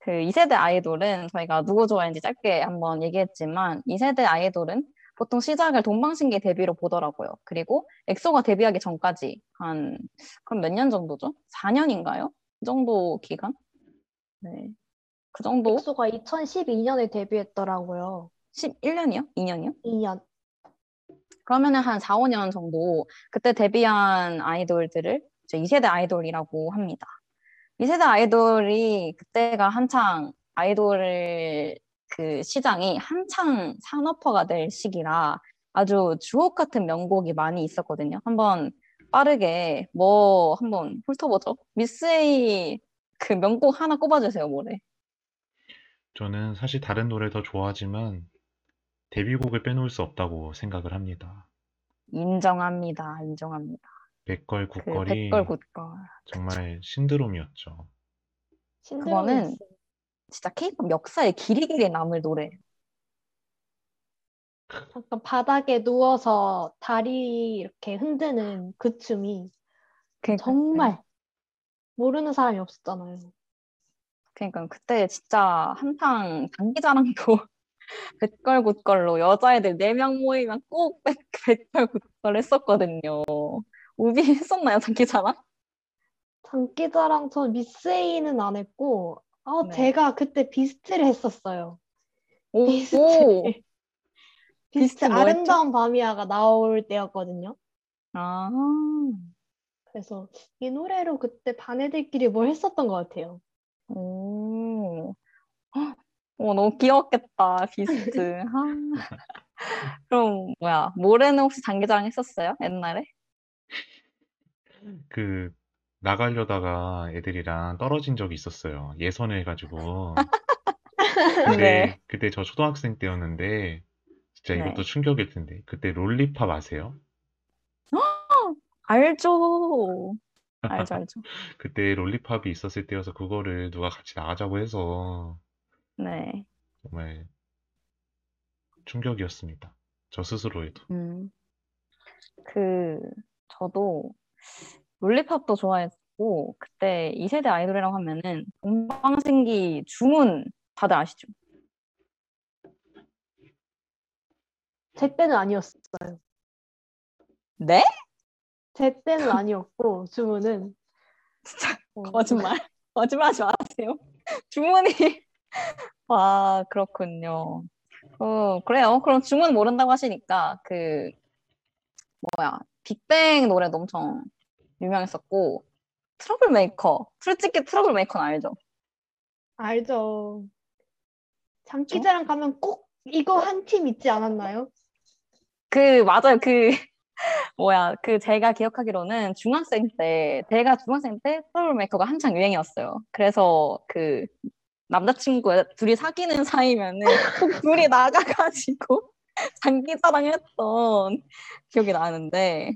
그 2세대 아이돌은 저희가 누구 좋아했는지 짧게 한번 얘기했지만 2세대 아이돌은 보통 시작을 동방신기 데뷔로 보더라고요. 그리고 엑소가 데뷔하기 전까지 한 그럼 몇 년 정도죠? 4년인가요? 그 정도 기간? 네. 그 정도? 엑소가 2012년에 데뷔했더라고요. 11년이요? 2년이요? 2년. 그러면은 한 4, 5년 정도 그때 데뷔한 아이돌들을 이제 2세대 아이돌이라고 합니다. 2세대 아이돌이 그때가 한창 아이돌 그 시장이 한창 산업화가 될 시기라 아주 주옥 같은 명곡이 많이 있었거든요. 한번 빠르게 뭐 한번 훑어보죠. 미스 A 그 명곡 하나 꼽아주세요, 뭐래. 저는 사실 다른 노래 더 좋아하지만 데뷔곡을 빼놓을 수 없다고 생각을 합니다. 인정합니다, 인정합니다. 백걸 그 굿걸이 백걸 굿걸. 정말 신드롬이었죠. 그거는 진짜 케이팝 역사에 길이 길이 남을 노래. 잠깐 바닥에 누워서 다리 이렇게 흔드는 그 춤이 그러니까, 정말 모르는 사람이 없었잖아요. 그러니까 그때 진짜 한창 장기자랑도 백걸 굿걸로 여자애들 4명 모이면 꼭 백, 백걸 굿걸 했었거든요. 우비 했었나요, 장기자랑? 장기자랑 전 미스 A는 안 했고 아 네. 제가 그때 비스트를 했었어요. 오, 비스트. 오. 비스트? 아름다운 밤이야가 나올 때였거든요. 아, 그래서 이 노래로 그때 반 애들끼리 뭘 했었던 것 같아요. 오. 헉, 어, 너무 귀엽겠다, 비스트. 아. 그럼, 뭐야, 모레는 혹시 장기자랑 했었어요? 옛날에? 그 나가려다가 애들이랑 떨어진 적이 있었어요. 예선을 해 가지고. 근데 네. 그때 저 초등학생 때였는데 진짜 네. 이것도 충격일 텐데 그때 롤리팝 아세요? 알죠. 알죠, 알죠. 그때 롤리팝이 있었을 때여서 그거를 누가 같이 나가자고 해서 네. 정말 충격이었습니다. 저 스스로에도. 음. 그, 저도 롤리팝도 좋아했고, 그때 2세대 아이돌이라고 하면은, 동방신기 주문 다들 아시죠? 제 때는 아니었어요. 네? 제 때는 아니었고 주문은 진짜 어, 거짓말. 거짓말하지 마세요. 주문이. 와, 그렇군요. 어, 그래요. 그럼 주문 모른다고 하시니까, 그, 뭐야, 빅뱅 노래도 엄청 유명했었고, 트러블 메이커. 솔직히 트러블 메이커는 알죠? 알죠. 장기자랑 가면 꼭 이거 한 팀 있지 않았나요? 그, 맞아요. 그, 뭐야, 그 제가 기억하기로는 중학생 때, 제가 중학생 때 트러블 메이커가 한창 유행이었어요. 그래서 그, 남자친구 둘이 사귀는 사이면은 꼭 둘이 나가가지고 장기자랑 했던 기억이 나는데,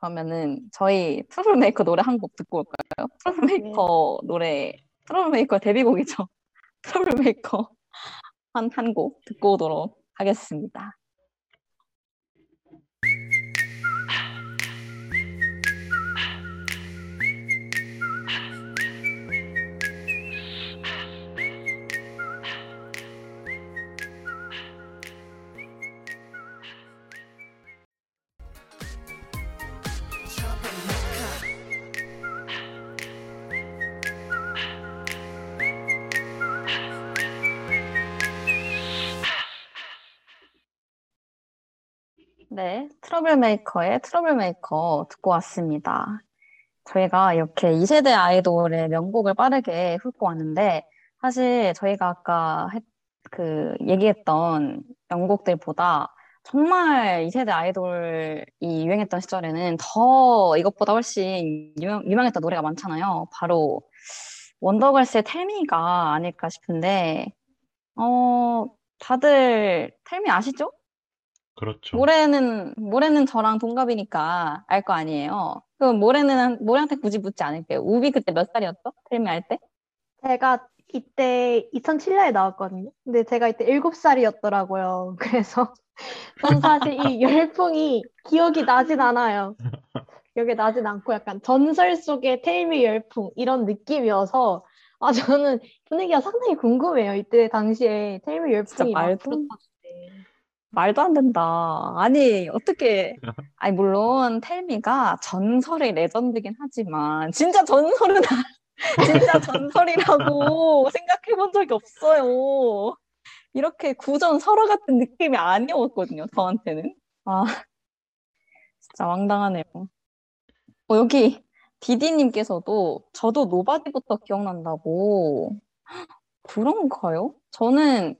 그러면은 저희 트러블메이커 노래 한 곡 듣고 올까요? 트러블메이커 노래, 트러블메이커 데뷔곡이죠. 트러블메이커 한 한 곡 듣고 오도록 하겠습니다. 네, 트러블메이커의 트러블메이커 듣고 왔습니다. 저희가 이렇게 2세대 아이돌의 명곡을 빠르게 훑고 왔는데, 사실 저희가 아까 했- 그 얘기했던 명곡들보다 정말 2세대 아이돌이 유행했던 시절에는 더 이것보다 훨씬 유명, 유명했던 노래가 많잖아요. 바로 원더걸스의 Tell Me가 아닐까 싶은데, 어, 다들 텔미 아시죠? 그렇죠. 모래는 모래는 저랑 동갑이니까 알 거 아니에요. 그럼 모래는 모래한테 굳이 묻지 않을게요. 우비 그때 몇 살이었죠? 텔미 할 때? 제가 이때 2007년에 나왔거든요. 근데 제가 이때 7살이었더라고요. 그래서 전 사실 이 열풍이 기억이 나진 않아요. 기억이 나진 않고 약간 전설 속의 텔미 열풍 이런 느낌이어서 아 저는 분위기가 상당히 궁금해요. 이때 당시에 텔미 열풍이 막 말도-. 말도 안 된다. 아니 어떻게? 아니 물론 텔미가 전설의 레전드긴 하지만 진짜 전설은 아- 진짜 전설이라고 생각해 본 적이 없어요. 이렇게 구전 설화 같은 느낌이 아니었거든요. 저한테는. 아 진짜 황당하네요. 어, 여기 디디님께서도 저도 Nobody부터 기억난다고. 그런가요? 저는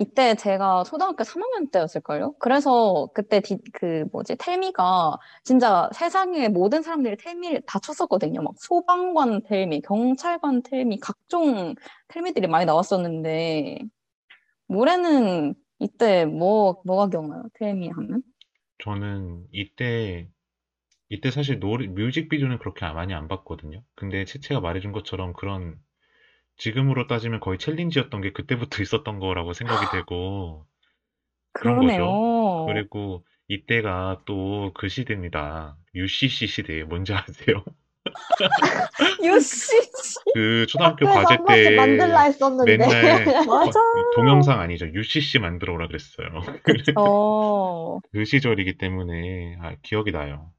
이때 제가 초등학교 3학년 때였을걸요? 그래서 그때 디, 그 뭐지, Tell Me가 진짜 세상의 모든 사람들이 Tell Me를 다 쳤었거든요. 막 소방관 Tell Me, 경찰관 Tell Me, 각종 Tell Me들이 많이 나왔었는데, 모래는 이때 뭐, 뭐가 기억나요? Tell Me 하면? 저는 이때 이때 사실 노래 뮤직비디오는 그렇게 많이 안 봤거든요. 근데 채채가 말해준 것처럼 그런 지금으로 따지면 거의 챌린지였던 게 그때부터 있었던 거라고 생각이 되고 그런 거죠. 그러네요. 그리고 이때가 또 그 시대입니다. UCC 시대 뭔지 아세요? 유씨! 그 초등학교 과제 한 번씩 만들라 때 했었는데. 맨날 맞아. 동영상 아니죠. UCC 만들어 오라 그랬어요. 어, 그 시절이기 때문에 아, 기억이 나요.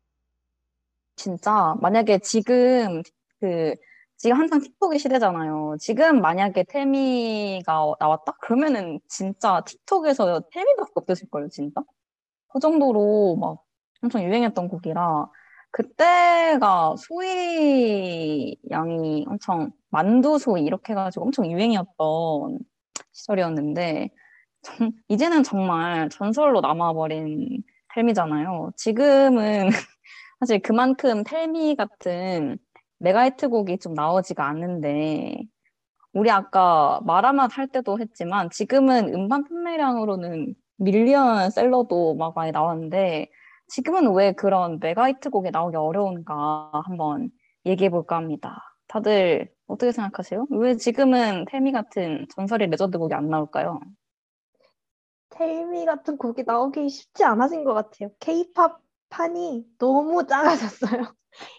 진짜, 만약에 지금, 그, 지금 한창 틱톡의 시대잖아요. 지금 만약에 텔미가 나왔다? 그러면은 진짜 틱톡에서 텔미밖에 없으실걸요, 진짜? 그 정도로 막 엄청 유행했던 곡이라, 그때가 소희 양이 엄청, 만두 소희 이렇게 해가지고 엄청 유행이었던 시절이었는데, 정- 이제는 정말 전설로 남아버린 Tell Me잖아요. 지금은 사실 그만큼 Tell Me 같은 mega hit 곡이 좀 나오지가 않는데, 우리 아까 마라맛 할 때도 했지만, 지금은 음반 판매량으로는 밀리언 셀러도 막 많이 나왔는데, 지금은 왜 그런 mega hit 곡이 나오기 어려운가 한번 얘기해 볼까 합니다. 다들 어떻게 생각하세요? 왜 지금은 Tell Me 같은 전설의 레전드 곡이 안 나올까요? Tell Me 같은 곡이 나오기 쉽지 않아진 것 같아요. 케이팝 판이 너무 작아졌어요.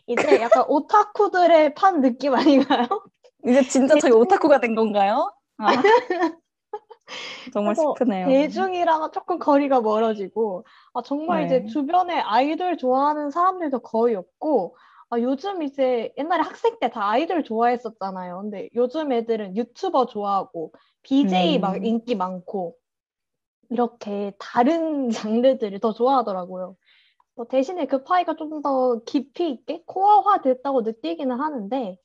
이제 약간 오타쿠들의 판 느낌 아닌가요? 이제 진짜 저희 오타쿠가 된 건가요? 아, 정말 슬프네요. 대중이랑은 조금 거리가 멀어지고 아, 정말 이제 네. 주변에 아이돌 좋아하는 사람들도 거의 없고 아, 요즘 이제 옛날에 학생 때 다 아이돌 좋아했었잖아요. 근데 요즘 애들은 유튜버 좋아하고 BJ 막 음. 인기 많고 이렇게 다른 장르들을 더 좋아하더라고요. 뭐 대신에 그 파이가 좀 더 깊이 있게 코어화 됐다고 느끼기는 하는데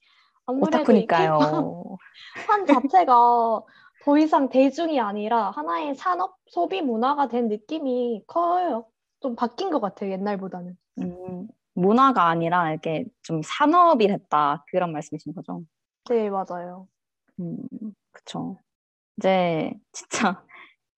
아무래도 이 케이팝 오타쿠니까요. 판 자체가 더 이상 대중이 아니라 하나의 산업 소비 문화가 된 느낌이 커요. 좀 바뀐 것 같아요, 옛날보다는. 음, 문화가 아니라 이렇게 좀 산업이 됐다 그런 말씀이신 거죠? 네, 맞아요. 음, 그쵸. 이제 진짜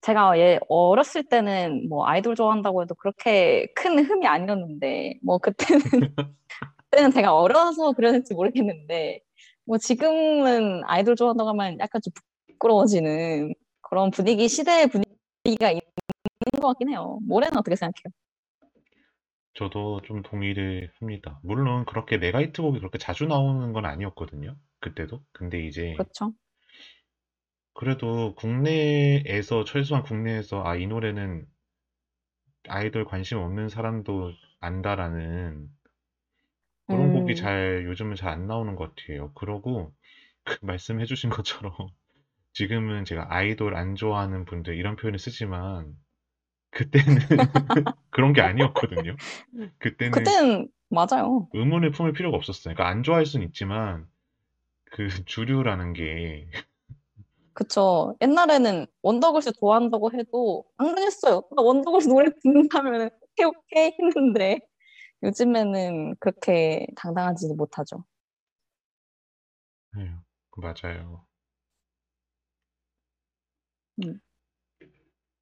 제가 얘 어렸을 때는 뭐 아이돌 좋아한다고 해도 그렇게 큰 흠이 아니었는데 뭐 그때는 그때는 제가 어려서 그랬는지 모르겠는데 뭐 지금은 아이돌 좋아한다고 하면 약간 좀 부끄러워지는 그런 분위기 시대의 분위기가 있는 것 같긴 해요. 모래는 어떻게 생각해요? 저도 좀 동의를 합니다. 물론 그렇게 메가히트 곡이 그렇게 자주 나오는 건 아니었거든요. 그때도. 근데 이제 그렇죠? 그래도 국내에서 최소한 국내에서 아, 이 노래는 아이돌 관심 없는 사람도 안다라는 그런 곡이 음. 잘 요즘은 잘 안 나오는 것 같아요. 그러고 그 말씀해주신 것처럼 지금은 제가 아이돌 안 좋아하는 분들 이런 표현을 쓰지만 그때는 그런 게 아니었거든요. 그때는 그때는 맞아요. 의문을 품을 필요가 없었어요. 그러니까 안 좋아할 수는 있지만 그 주류라는 게 그쵸. 옛날에는 원더걸스 좋아한다고 해도 안 그랬어요. 나 원더걸스 노래 듣는다면 오케이 오케이 했는데 요즘에는 그렇게 당당하지 못하죠. 네, 맞아요.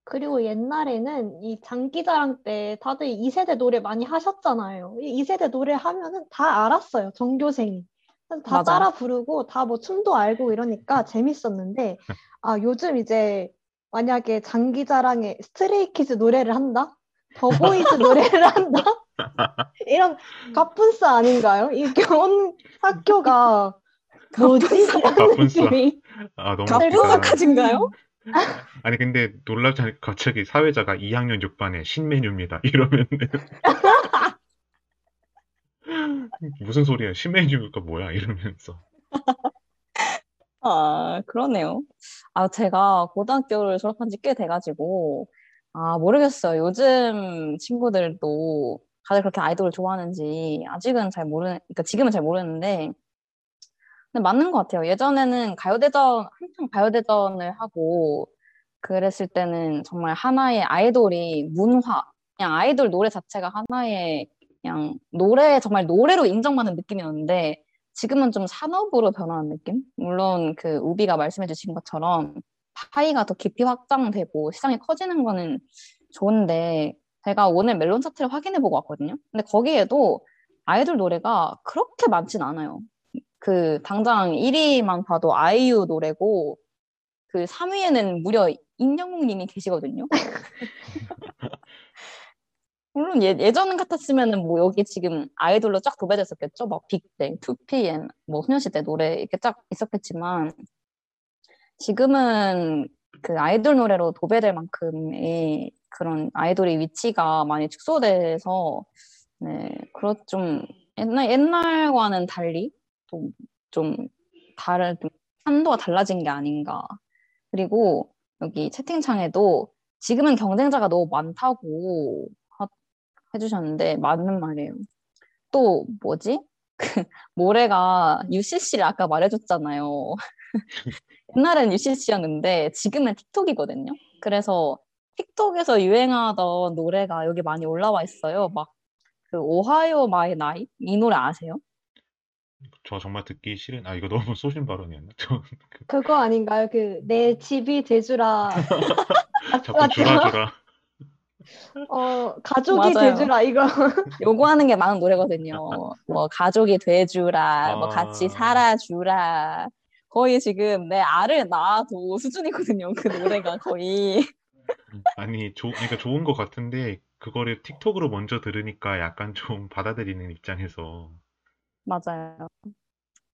그리고 옛날에는 이 장기자랑 때 다들 2세대 노래 많이 하셨잖아요. 이 2세대 노래 하면은 다 알았어요, 전교생이. 다 맞아. 따라 부르고 다 뭐 춤도 알고 이러니까 재밌었는데, 아, 요즘 이제 만약에 장기자랑에 스트레이키즈 노래를 한다? 더보이즈 노래를 한다? 이런 가뿐싸 아닌가요? 이게 온 학교가 뭐지? 느낌이. 아, 너무. 뽀짝하진가요? 아니 근데 놀랍지 않게 갑자기 사회자가 2학년 6반에 신메뉴입니다. 이러면 무슨 소리야? 신메뉴가 뭐야? 이러면서 아, 그러네요. 아, 제가 고등학교를 졸업한 지 꽤 돼가지고, 아, 모르겠어요. 요즘 친구들도 다들 그렇게 아이돌을 좋아하는지 아직은 잘 모르는, 그러니까 지금은 잘 모르는데, 근데 맞는 것 같아요. 예전에는 가요대전, 한창 가요대전을 하고, 그랬을 때는 정말 하나의 아이돌이 문화, 그냥 아이돌 노래 자체가 하나의 그냥 노래, 정말 노래로 인정받는 느낌이었는데, 지금은 좀 산업으로 변화한 느낌? 물론 그 우비가 말씀해 주신 것처럼 파이가 더 깊이 확장되고 시장이 커지는 거는 좋은데, 제가 오늘 멜론 차트를 확인해 보고 왔거든요. 근데 거기에도 아이돌 노래가 그렇게 많진 않아요. 그 당장 1위만 봐도 아이유 노래고 그 3위에는 무려 임영웅 님이 계시거든요. 물론 예, 예전 같았으면은 뭐 여기 지금 아이돌로 쫙 도배됐었겠죠. 막 빅뱅, 2PM, 뭐 소녀시대 노래 이렇게 쫙 있었겠지만 지금은 그 아이돌 노래로 도배될 만큼의 그런 아이돌의 위치가 많이 축소돼서 네, 그렇 좀 옛날 옛날과는 달리 좀, 좀 다른 좀 한도가 달라진 게 아닌가. 그리고 여기 채팅창에도 지금은 경쟁자가 너무 많다고 하- 해주셨는데 맞는 말이에요. 또 뭐지? 그 모래가 UCC를 아까 말해줬잖아요. 옛날엔 UCC였는데 지금은 틱톡이거든요. 그래서 틱톡에서 유행하던 노래가 여기 많이 올라와 있어요. 막 그 ohayo my night 이 노래 아세요? 저 정말 듣기 싫은, 아, 이거 너무 소신 발언이었나? 저, 그, 그거 아닌가요? 그 내 집이 돼주라 자꾸 주라 주라. 어 가족이 맞아요. 돼주라 이거 요구하는 게 많은 노래거든요. 뭐 가족이 돼주라, 뭐 같이 아. 살아주라. 거의 지금 내 알을 낳아도 수준이거든요. 그 노래가 거의. 아니, 조, 그러니까 좋은 것 같은데, 그거를 틱톡으로 먼저 들으니까 약간 좀 받아들이는 입장에서. 맞아요.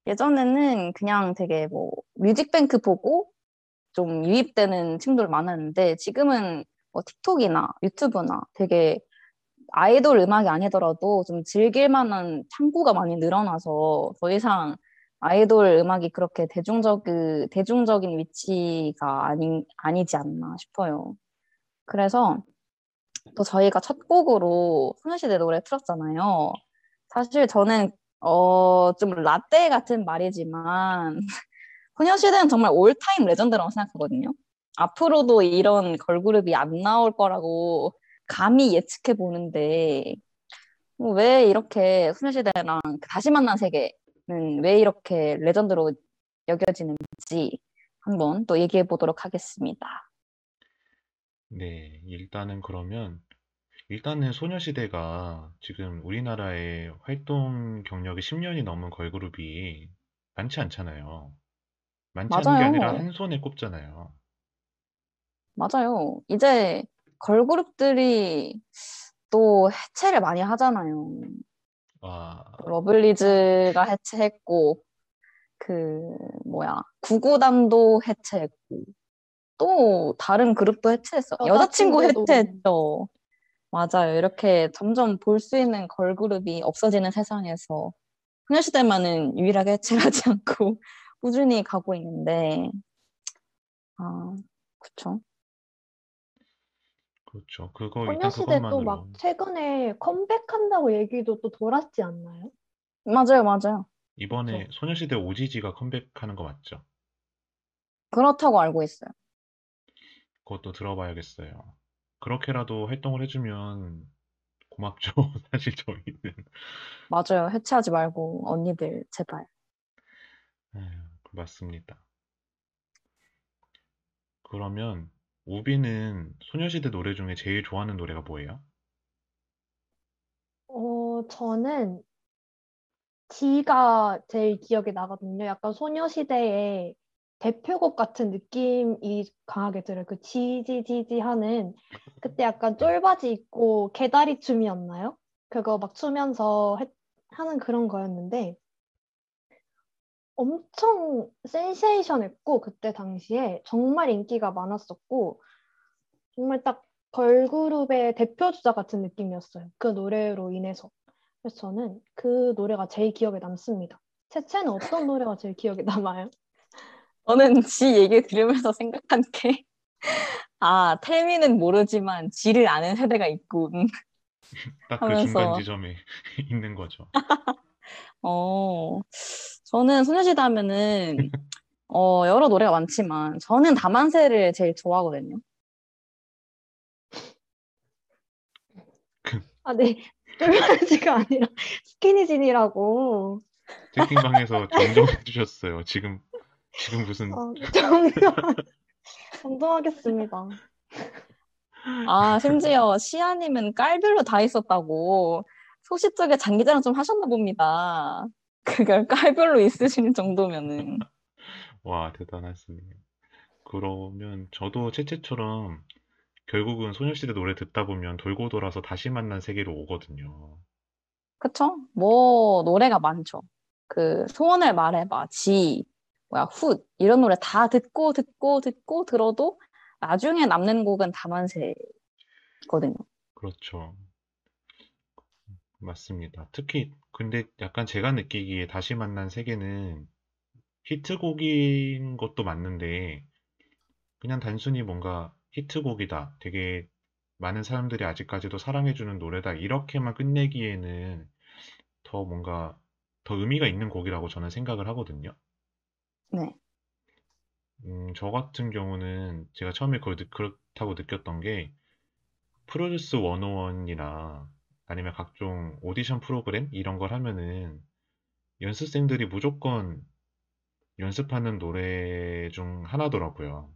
예전에는 그냥 되게 뭐 뮤직뱅크 보고 좀 유입되는 친구들 많았는데 지금은 뭐 틱톡이나 유튜브나 되게 아이돌 음악이 아니더라도 좀 즐길 만한 창구가 많이 늘어나서 더 이상 아이돌 음악이 그렇게 대중적, 대중적인 위치가 아니, 아니지 않나 싶어요. 그래서 또 저희가 첫 곡으로 소녀시대 노래 틀었잖아요. 사실 저는 어, 좀 라떼 같은 말이지만 소녀시대는 정말 all-time 레전드라고 생각하거든요. 앞으로도 이런 걸그룹이 안 나올 거라고 감히 예측해 보는데 뭐왜 이렇게 소녀시대랑 그 다시 만난 세계는 왜 이렇게 레전드로 여겨지는지 한번 또 얘기해 보도록 하겠습니다. 네, 일단은 그러면, 일단은 소녀시대가 지금 우리나라의 활동 경력이 10년이 넘은 걸그룹이 많지 않잖아요. 많지 않은 게. 아니라 한 손에 꼽잖아요. 맞아요. 이제 걸그룹들이 또 해체를 많이 하잖아요. 와, 러블리즈가 해체했고, 그, 뭐야, 구구단도 해체했고, 또 다른 그룹도 해체했어. 여자친구. 해체했죠. 맞아요. 이렇게 점점 볼 수 있는 걸그룹이 없어지는 세상에서 소녀시대만은 유일하게 해체하지 않고 꾸준히 가고 있는데, 아, 그쵸. 그렇죠. 그거, 일단 소녀시대 또 그것만으로. 막 최근에 컴백한다고 얘기도 또 돌았지 않나요? 맞아요, 맞아요. 이번에 소녀시대 오지지가 컴백하는 거 맞죠? 그렇다고 알고 있어요. 그것도 들어봐야겠어요. 그렇게라도 활동을 해주면 고맙죠. 사실 저희는. 맞아요. 해체하지 말고, 언니들, 제발. 에휴, 맞습니다. 그러면 우비는 소녀시대 노래 중에 제일 좋아하는 노래가 뭐예요? 어, 저는 지가 제일 기억에 나거든요. 약간 소녀시대의 대표곡 같은 느낌이 강하게 들어요. 그 지지지지 하는 그때 약간 쫄바지 입고 개다리 춤이었나요? 그거 막 추면서 했- 하는 그런 거였는데 엄청 센세이션했고 그때 당시에 정말 인기가 많았었고 정말 딱 걸그룹의 대표 주자 같은 느낌이었어요. 그 노래로 인해서. 그래서 저는 그 노래가 제일 기억에 남습니다. 채채는 어떤 노래가 제일 기억에 남아요? 저는 지 얘기 들으면서 생각한 게, 아, 텔미는 모르지만 지를 아는 세대가 있군. 딱그 하면서. 중간 지점에 있는 거죠. 어, 저는 소녀시대 하면은, 어, 여러 노래가 많지만, 저는 다만세를 제일 좋아하거든요. 아, 네. 쫄면지가 아니라 스키니진이라고. 채팅방에서 정정해 주셨어요. 지금 지금 무슨 어, 정정, 정정하겠습니다. 아, 심지어 시아님은 깔별로 다 있었다고. 소시 쪽에 장기자랑 좀 하셨나 봅니다. 그걸 깔별로 있으시는 정도면은. 와 대단하시네요. 그러면 저도 채채처럼 결국은 소녀시대 노래 듣다 보면 돌고 돌아서 다시 만난 세계로 오거든요. 그쵸? 뭐, 노래가 많죠. 그, 소원을 말해봐, 지, 뭐야, 훗, 이런 노래 다 듣고, 듣고, 듣고, 들어도 나중에 남는 곡은 다만세거든요. 그렇죠. 맞습니다. 특히 근데 약간 제가 느끼기에 다시 만난 세계는 히트곡인 것도 맞는데 그냥 단순히 뭔가 히트곡이다. 되게 많은 사람들이 아직까지도 사랑해주는 노래다. 이렇게만 끝내기에는 더 뭔가 더 의미가 있는 곡이라고 저는 생각을 하거든요. 네. 음, 저 같은 경우는 제가 처음에 그걸 느- 그렇다고 느꼈던 게 프로듀스 101이나 아니면 각종 오디션 프로그램 이런 걸 하면은 연습생들이 무조건 연습하는 노래 중 하나더라고요.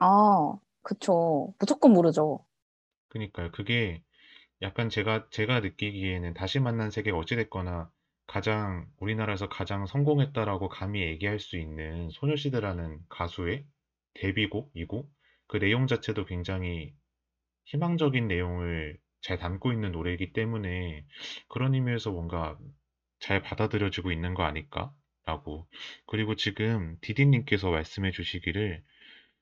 아, 그쵸. 무조건 모르죠. 그니까요. 그게 약간 제가, 제가 느끼기에는 다시 만난 세계가 어찌됐거나 가장, 우리나라에서 가장 성공했다라고 감히 얘기할 수 있는 소녀시대라는 가수의 데뷔곡이고, 그 내용 자체도 굉장히 희망적인 내용을 잘 담고 있는 노래이기 때문에 그런 의미에서 뭔가 잘 받아들여지고 있는 거 아닐까라고. 그리고 지금 디디님께서 말씀해 주시기를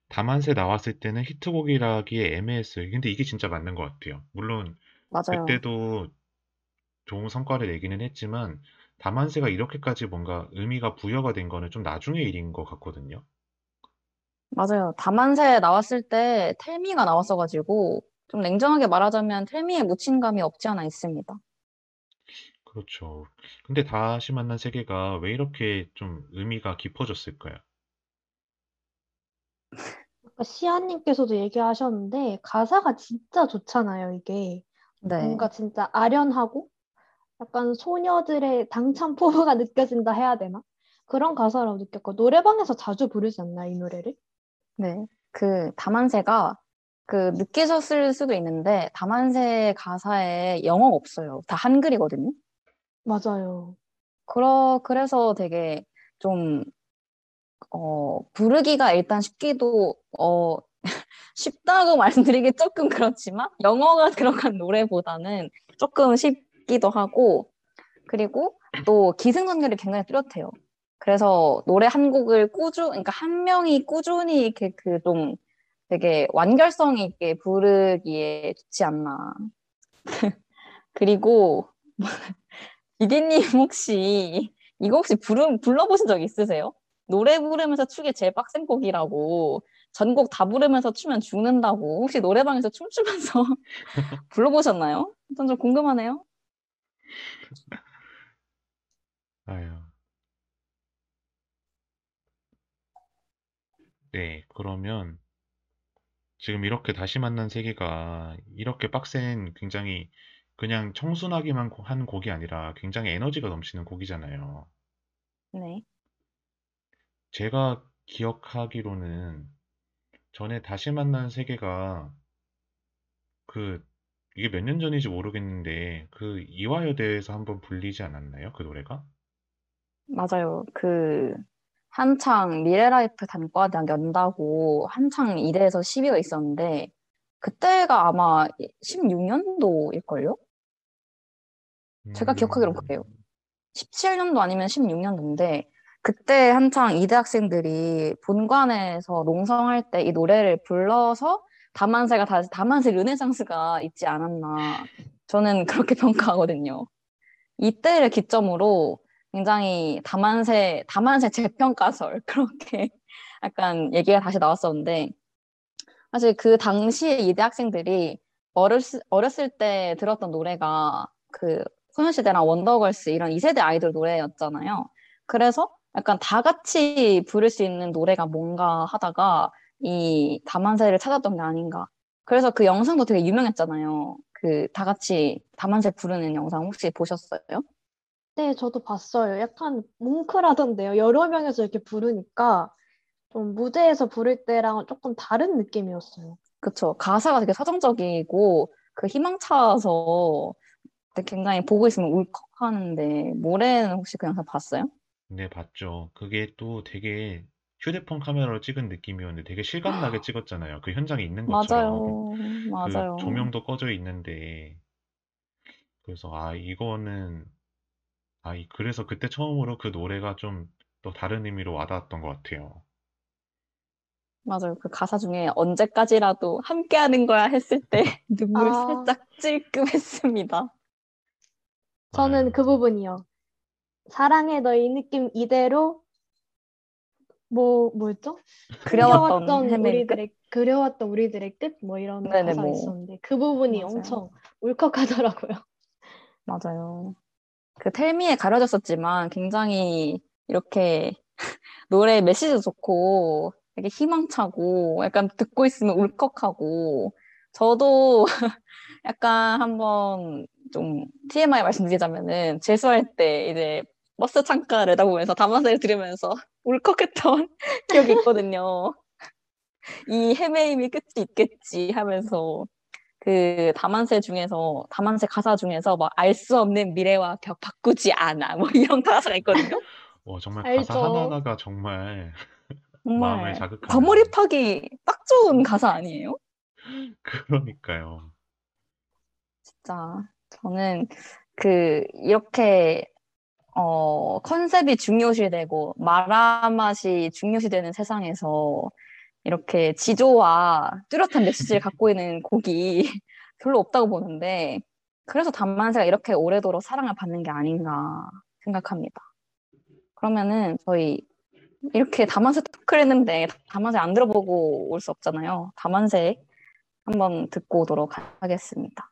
다만세 나왔을 때는 히트곡이라기에 애매했어요. 근데 이게 진짜 맞는 것 같아요. 물론 맞아요. 그때도 좋은 성과를 내기는 했지만 다만세가 이렇게까지 뭔가 의미가 부여가 된 거는 좀 나중의 일인 것 같거든요. 맞아요. 다만세 나왔을 때 텔미가 나왔어가지고, 좀 냉정하게 말하자면 텔미에 묻힌 감이 없지 않아 있습니다. 그렇죠. 근데 다시 만난 세계가 왜 이렇게 좀 의미가 깊어졌을까요? 아까 시아님께서도 얘기하셨는데 가사가 진짜 좋잖아요, 이게. 네. 뭔가 진짜 아련하고 약간 소녀들의 당찬 포부가 느껴진다 해야 되나? 그런 가사라고 느꼈고 노래방에서 자주 부르지 않나, 이 노래를? 네. 그 다만세가 그 느끼셨을 수도 있는데 다만세 가사에 영어가 없어요. 다 한글이거든요. 맞아요. 그러 그래서 되게 좀 어, 부르기가 일단 쉽기도 어 쉽다고 말씀드리기 조금 그렇지만 영어가 들어간 노래보다는 조금 쉽기도 하고 그리고 또 기승전결이 굉장히 뚜렷해요. 그래서 노래 한 곡을 꾸준 그러니까 한 명이 꾸준히 이렇게 그 좀 되게 완결성 있게 부르기에 좋지 않나. 그리고 이디님 혹시 이거 혹시 부르, 불러보신 적 있으세요? 노래 부르면서 추기 제일 빡센 곡이라고 전곡 다 부르면서 추면 죽는다고 혹시 노래방에서 춤추면서 불러보셨나요? 전 좀 궁금하네요. 아유. 네, 그러면 지금 이렇게 다시 만난 세계가 이렇게 빡센 굉장히 그냥 청순하기만 고- 한 곡이 아니라 굉장히 에너지가 넘치는 곡이잖아요. 네. 제가 기억하기로는 전에 다시 만난 세계가 그 이게 몇 년 전인지 모르겠는데 그 이화여대에서 한번 불리지 않았나요? 그 노래가? 맞아요. 그 한창 미래라이프 단과대학 연다고 한창 이대에서 시비가 있었는데 그때가 아마 16년도일걸요? 제가 기억하기론 그래요. 17년도 아니면 16년도인데 그때 한창 이대 학생들이 본관에서 농성할 때 이 노래를 불러서 다만세가 다시 다만세 르네상스가 있지 않았나 저는 그렇게 평가하거든요. 이때를 기점으로 굉장히 다만세 다만세 재평가설 그렇게 약간 얘기가 다시 나왔었는데 사실 그 당시에 이대 학생들이 어렸을, 어렸을 때 들었던 노래가 그 소녀시대랑 원더걸스 이런 2세대 아이돌 노래였잖아요. 그래서 약간 다 같이 부를 수 있는 노래가 뭔가 하다가 이 다만세를 찾았던 게 아닌가. 그래서 그 영상도 되게 유명했잖아요. 그 다 같이 다만세 부르는 영상 혹시 보셨어요? 네, 저도 봤어요. 약간 뭉클하던데요. 여러 명이서 이렇게 부르니까 좀 무대에서 부를 때랑은 조금 다른 느낌이었어요. 그쵸. 가사가 되게 서정적이고 그 희망차서 굉장히 보고 있으면 울컥하는데 노래는 혹시 그 영상 봤어요? 네, 봤죠. 그게 또 되게 휴대폰 카메라로 찍은 느낌이었는데 되게 실감나게 찍었잖아요. 그 현장에 있는 것처럼. 맞아요. 그 맞아요. 조명도 꺼져 있는데 그래서 아 이거는 아 이- 그래서 그때 처음으로 그 노래가 좀 또 다른 의미로 와닿았던 것 같아요. 맞아요. 그 가사 중에 언제까지라도 함께하는 거야 했을 때 눈물 아. 살짝 찔끔했습니다. 저는. 그 부분이요. 사랑해 너의 느낌 이대로 뭐 뭐였죠? 그려왔던 그려왔던 끝? 우리들의 그려왔던 우리들의 끝 뭐 이런 네네, 가사가 뭐. 있었는데 그 부분이 맞아요. 엄청 울컥하더라고요. 맞아요. 그 텔미에 가려졌었지만 굉장히 이렇게 노래 메시지도 좋고 되게 희망차고 약간 듣고 있으면 울컥하고 저도 약간 한번 좀 TMI 말씀드리자면은 재수할 때 이제 버스 창가를 내다보면서 담화세를 들으면서 울컥했던 기억이 있거든요. 이 헤매임이 끝이 있겠지 하면서 그 다만세 중에서 다만세 가사 중에서 막 알 수 없는 미래와 격 바꾸지 않아 뭐 이런 가사가 있거든요. 어, 정말 알죠. 가사 하나하나가 정말 정말 마음을 자극하는 과몰입하기 딱 좋은 가사 아니에요? 그러니까요. 진짜 저는 그 이렇게 어 컨셉이 중요시되고 말아맛이 중요시되는 세상에서 이렇게 지조와 뚜렷한 메시지를 갖고 있는 곡이 별로 없다고 보는데 그래서 단만세가 이렇게 오래도록 사랑을 받는 게 아닌가 생각합니다. 그러면은 저희 이렇게 다만세 토크를 했는데 다만세 안 들어보고 올 수 없잖아요. 다만세 한번 듣고 오도록 하- 하겠습니다.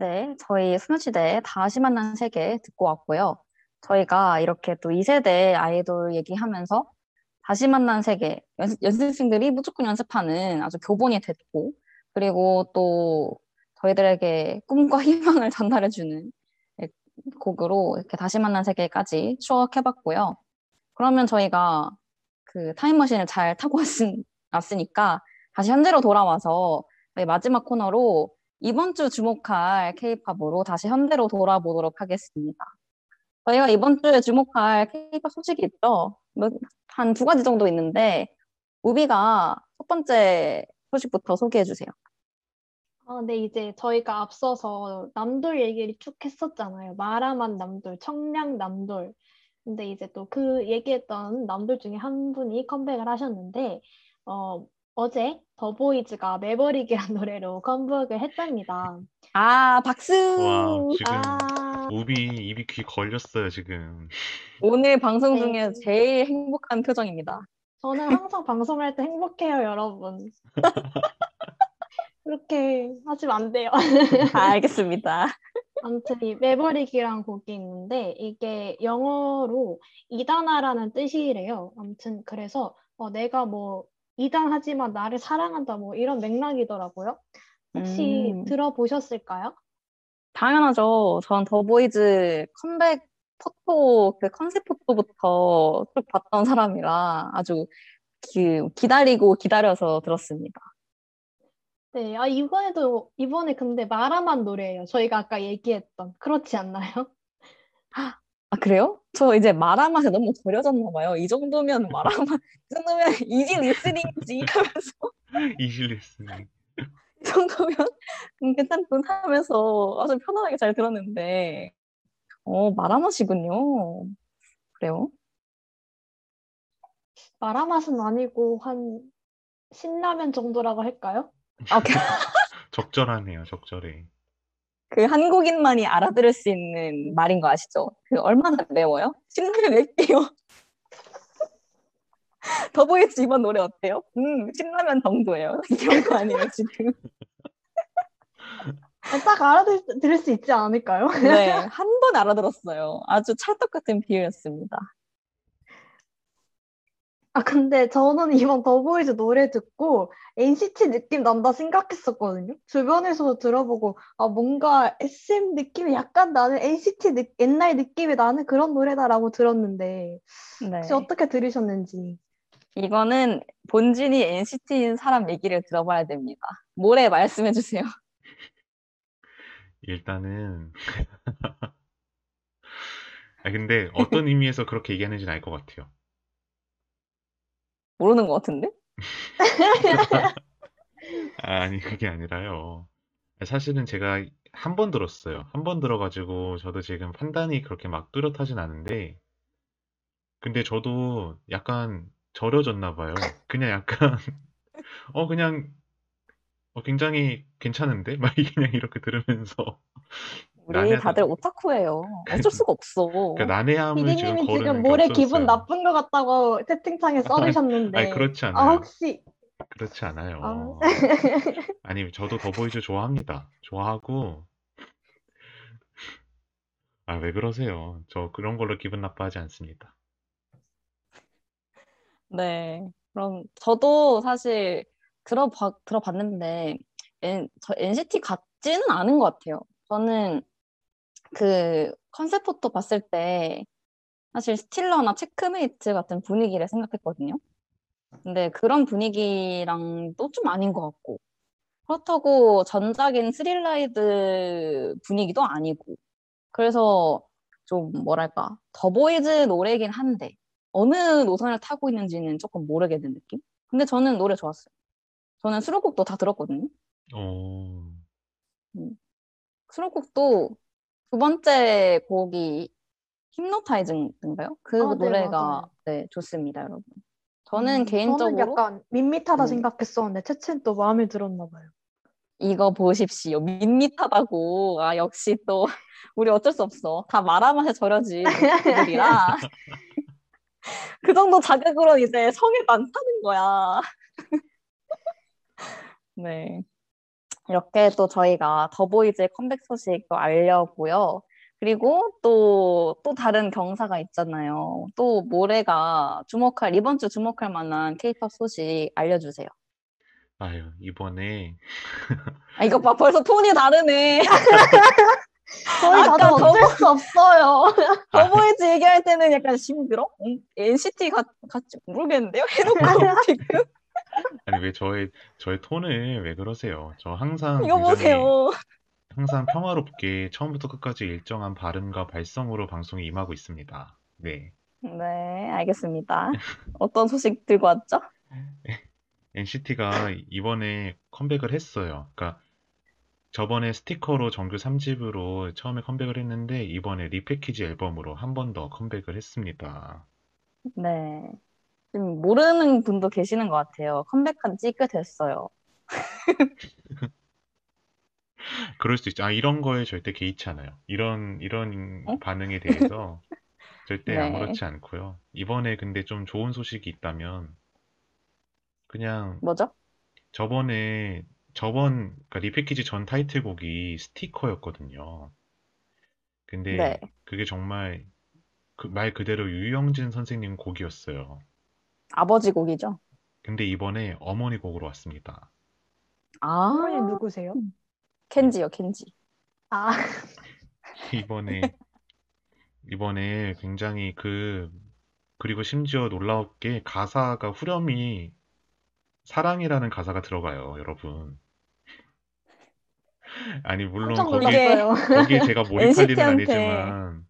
네, 저희 소녀시대 다시 만난 세계 듣고 왔고요. 저희가 이렇게 또 2세대 아이돌 얘기하면서 다시 만난 세계, 연습, 연습 생들이 무조건 연습하는 아주 교본이 됐고, 그리고 또 저희들에게 꿈과 희망을 전달해주는 곡으로 이렇게 다시 만난 세계까지 추억해봤고요. 그러면 저희가 그 타임머신을 잘 타고 왔으, 왔으니까 다시 현재로 돌아와서 마지막 코너로 이번 주 주목할 K-팝으로 다시 현대로 돌아보도록 하겠습니다. 저희가 이번 주에 주목할 K-팝 소식이 있죠. 한 두 가지 정도 있는데 우비가 첫 번째 소식부터 소개해 주세요. 아, 네, 이제 저희가 앞서서 남돌 얘기를 쭉 했었잖아요. 마라만 남돌, 청량 남돌. 근데 이제 또 그 얘기했던 남돌 중에 한 분이 컴백을 하셨는데, 어, 어제 더보이즈가 매버릭이라는 노래로 컴백을 했답니다. 아, 박수! 와, 지금 아, 우비 입이 귀 걸렸어요, 지금. 오늘 방송 네. 중에 제일 행복한 표정입니다. 저는 항상 방송할 때 행복해요, 여러분. 그렇게 하시면 안 돼요. 알겠습니다. 아무튼 이 매버릭이란 곡이 있는데 이게 영어로 이단아라는 뜻이래요. 아무튼 그래서 어, 내가 뭐 이단하지만 나를 사랑한다 뭐 이런 맥락이더라고요. 혹시 음. 들어보셨을까요? 당연하죠. 전 더보이즈 컴백 포토, 그 컨셉 포토부터 쭉 봤던 사람이라 아주 기, 기다리고 기다려서 들었습니다. 네, 아 이번에도 이번에 근데 마라맛 노래예요. 저희가 아까 얘기했던 그렇지 않나요? 아, 그래요? 저 이제 마라맛에 너무 절여졌나 봐요. 이 정도면 마라맛, 이 정도면 easy listening이지 하면서 easy listening. 이 정도면 음, 괜찮군 하면서 아주 편안하게 잘 들었는데 어, 마라맛이군요. 그래요? 마라 맛은 아니고 한 신라면 정도라고 할까요? 아, 그, 적절하네요, 적절해. 그 한국인만이 알아들을 수 있는 말인 거 아시죠? 그 얼마나 매워요? 신라면 맵게요. 더보이즈 이번 노래 어때요? 음, 신라면 정도예요. 이런 거 아니에요, 지금? 딱 알아들을 수 있지 않을까요? 네, 한 번 알아들었어요. 아주 찰떡 같은 비유였습니다. 아, 근데 저는 이번 더보이즈 노래 듣고 NCT 느낌 난다 생각했었거든요. 주변에서도 들어보고, 아, 뭔가 SM 느낌이 약간 나는 NCT 느, 옛날 느낌이 나는 그런 노래다라고 들었는데, 네. 혹시 어떻게 들으셨는지. 이거는 본진이 NCT인 사람 얘기를 들어봐야 됩니다. 뭐래 말씀해 주세요. 일단은 아 근데 어떤 의미에서 그렇게 얘기하는지는 알 것 같아요. 모르는 것 같은데? 아니 그게 아니라요. 사실은 제가 한 번 들었어요. 한 번 들어가지고 저도 지금 판단이 그렇게 막 뚜렷하진 않은데 근데 저도 약간 절여졌나 봐요. 그냥 약간 어 그냥 어 굉장히 괜찮은데? 막 그냥 이렇게 들으면서 우리 난해하다. 다들 오타쿠예요. 어쩔 수가 없어. 그러니까 난해함을 피디님이 지금 게 모레 기분. 나쁜 것 같다고 채팅창에 써주셨는데, 아니 그렇지 아, 않아요. 혹시, 그렇지 않아요. 아. 아니, 저도 더보이즈 좋아합니다. 좋아하고, 아, 왜 그러세요? 저 그런 걸로 기분 나빠하지 않습니다. 네. 그럼 저도 사실 들어봐, 들어봤는데 N, 저 NCT 같지는 않은 것 같아요. 저는 그 컨셉 포토 봤을 때 사실 Stealer나 Checkmate 같은 분위기를 생각했거든요. 근데 그런 분위기랑도 좀 아닌 것 같고 그렇다고 전작인 Thrill Ride 분위기도 아니고 그래서 좀 뭐랄까 더보이즈 노래긴 한데 어느 노선을 타고 있는지는 조금 모르게 된 느낌? 근데 저는 노래 좋았어요. 저는 수록곡도 다 들었거든요. 어, 수록곡도 두 번째 곡이 힘노타이징인가요? 그 아, 네, 노래가 맞아요. 네, 좋습니다, 여러분. 저는 음, 개인적으로 저는 약간 밋밋하다 음. 생각했었는데, 채채는 또 마음에 들었나 봐요. 이거 보십시오. 밋밋하다고. 아, 역시 또 우리 어쩔 수 없어. 다 말아맛에 절여진 그들이라. 그 정도 자극으로 이제 성에 안 타는 거야. 네. 이렇게 또 저희가 더보이즈의 컴백 소식도 알려고요. 그리고 또, 또 다른 경사가 있잖아요. 또 모레가 주목할, 이번 주 주목할 만한 케이팝 소식 알려주세요. 아유, 이번에, 아, 이거 봐, 벌써 톤이 다르네. 저희 다들 어쩔 수 없어요. 더보이즈 얘기할 때는 약간 징그러? 음, NCT 같, 같지 모르겠는데요? 해놓고 지금 아니, 왜 저의, 저의 톤을 왜 그러세요? 저 항상 이거 굉장히, 보세요. 항상 평화롭게 처음부터 끝까지 일정한 발음과 발성으로 방송에 임하고 있습니다. 네. 네, 알겠습니다. 어떤 소식 들고 왔죠? NCT가 이번에 컴백을 했어요. 그러니까 저번에 스티커로 정규 3집으로 처음에 컴백을 했는데 이번에 리패키지 앨범으로 한 번 더 컴백을 했습니다. 네. 지금 모르는 분도 계시는 것 같아요. 컴백한 지 꽤 됐어요. 그럴 수 있죠. 아, 이런 거에 절대 개의치 않아요. 이런 이런 어? 반응에 대해서 절대 네. 아무렇지 않고요. 이번에 근데 좀 좋은 소식이 있다면 그냥 뭐죠? 저번에 저번 그러니까 리패키지 전 타이틀곡이 스티커였거든요. 근데 네. 그게 정말 그 말 그대로 유영진 선생님 곡이었어요. 아버지 곡이죠? 근데 이번에 어머니 곡으로 왔습니다. 아, 어머니 누구세요? 켄지요, 켄지. 아, 이번에 이번에 굉장히 그 그리고 심지어 놀라웠게 가사가 후렴이 사랑이라는 가사가 들어가요, 여러분. 아니 물론 놀랐어요. 거기에 제가 몰입할 일은 NCT 한테 아니지만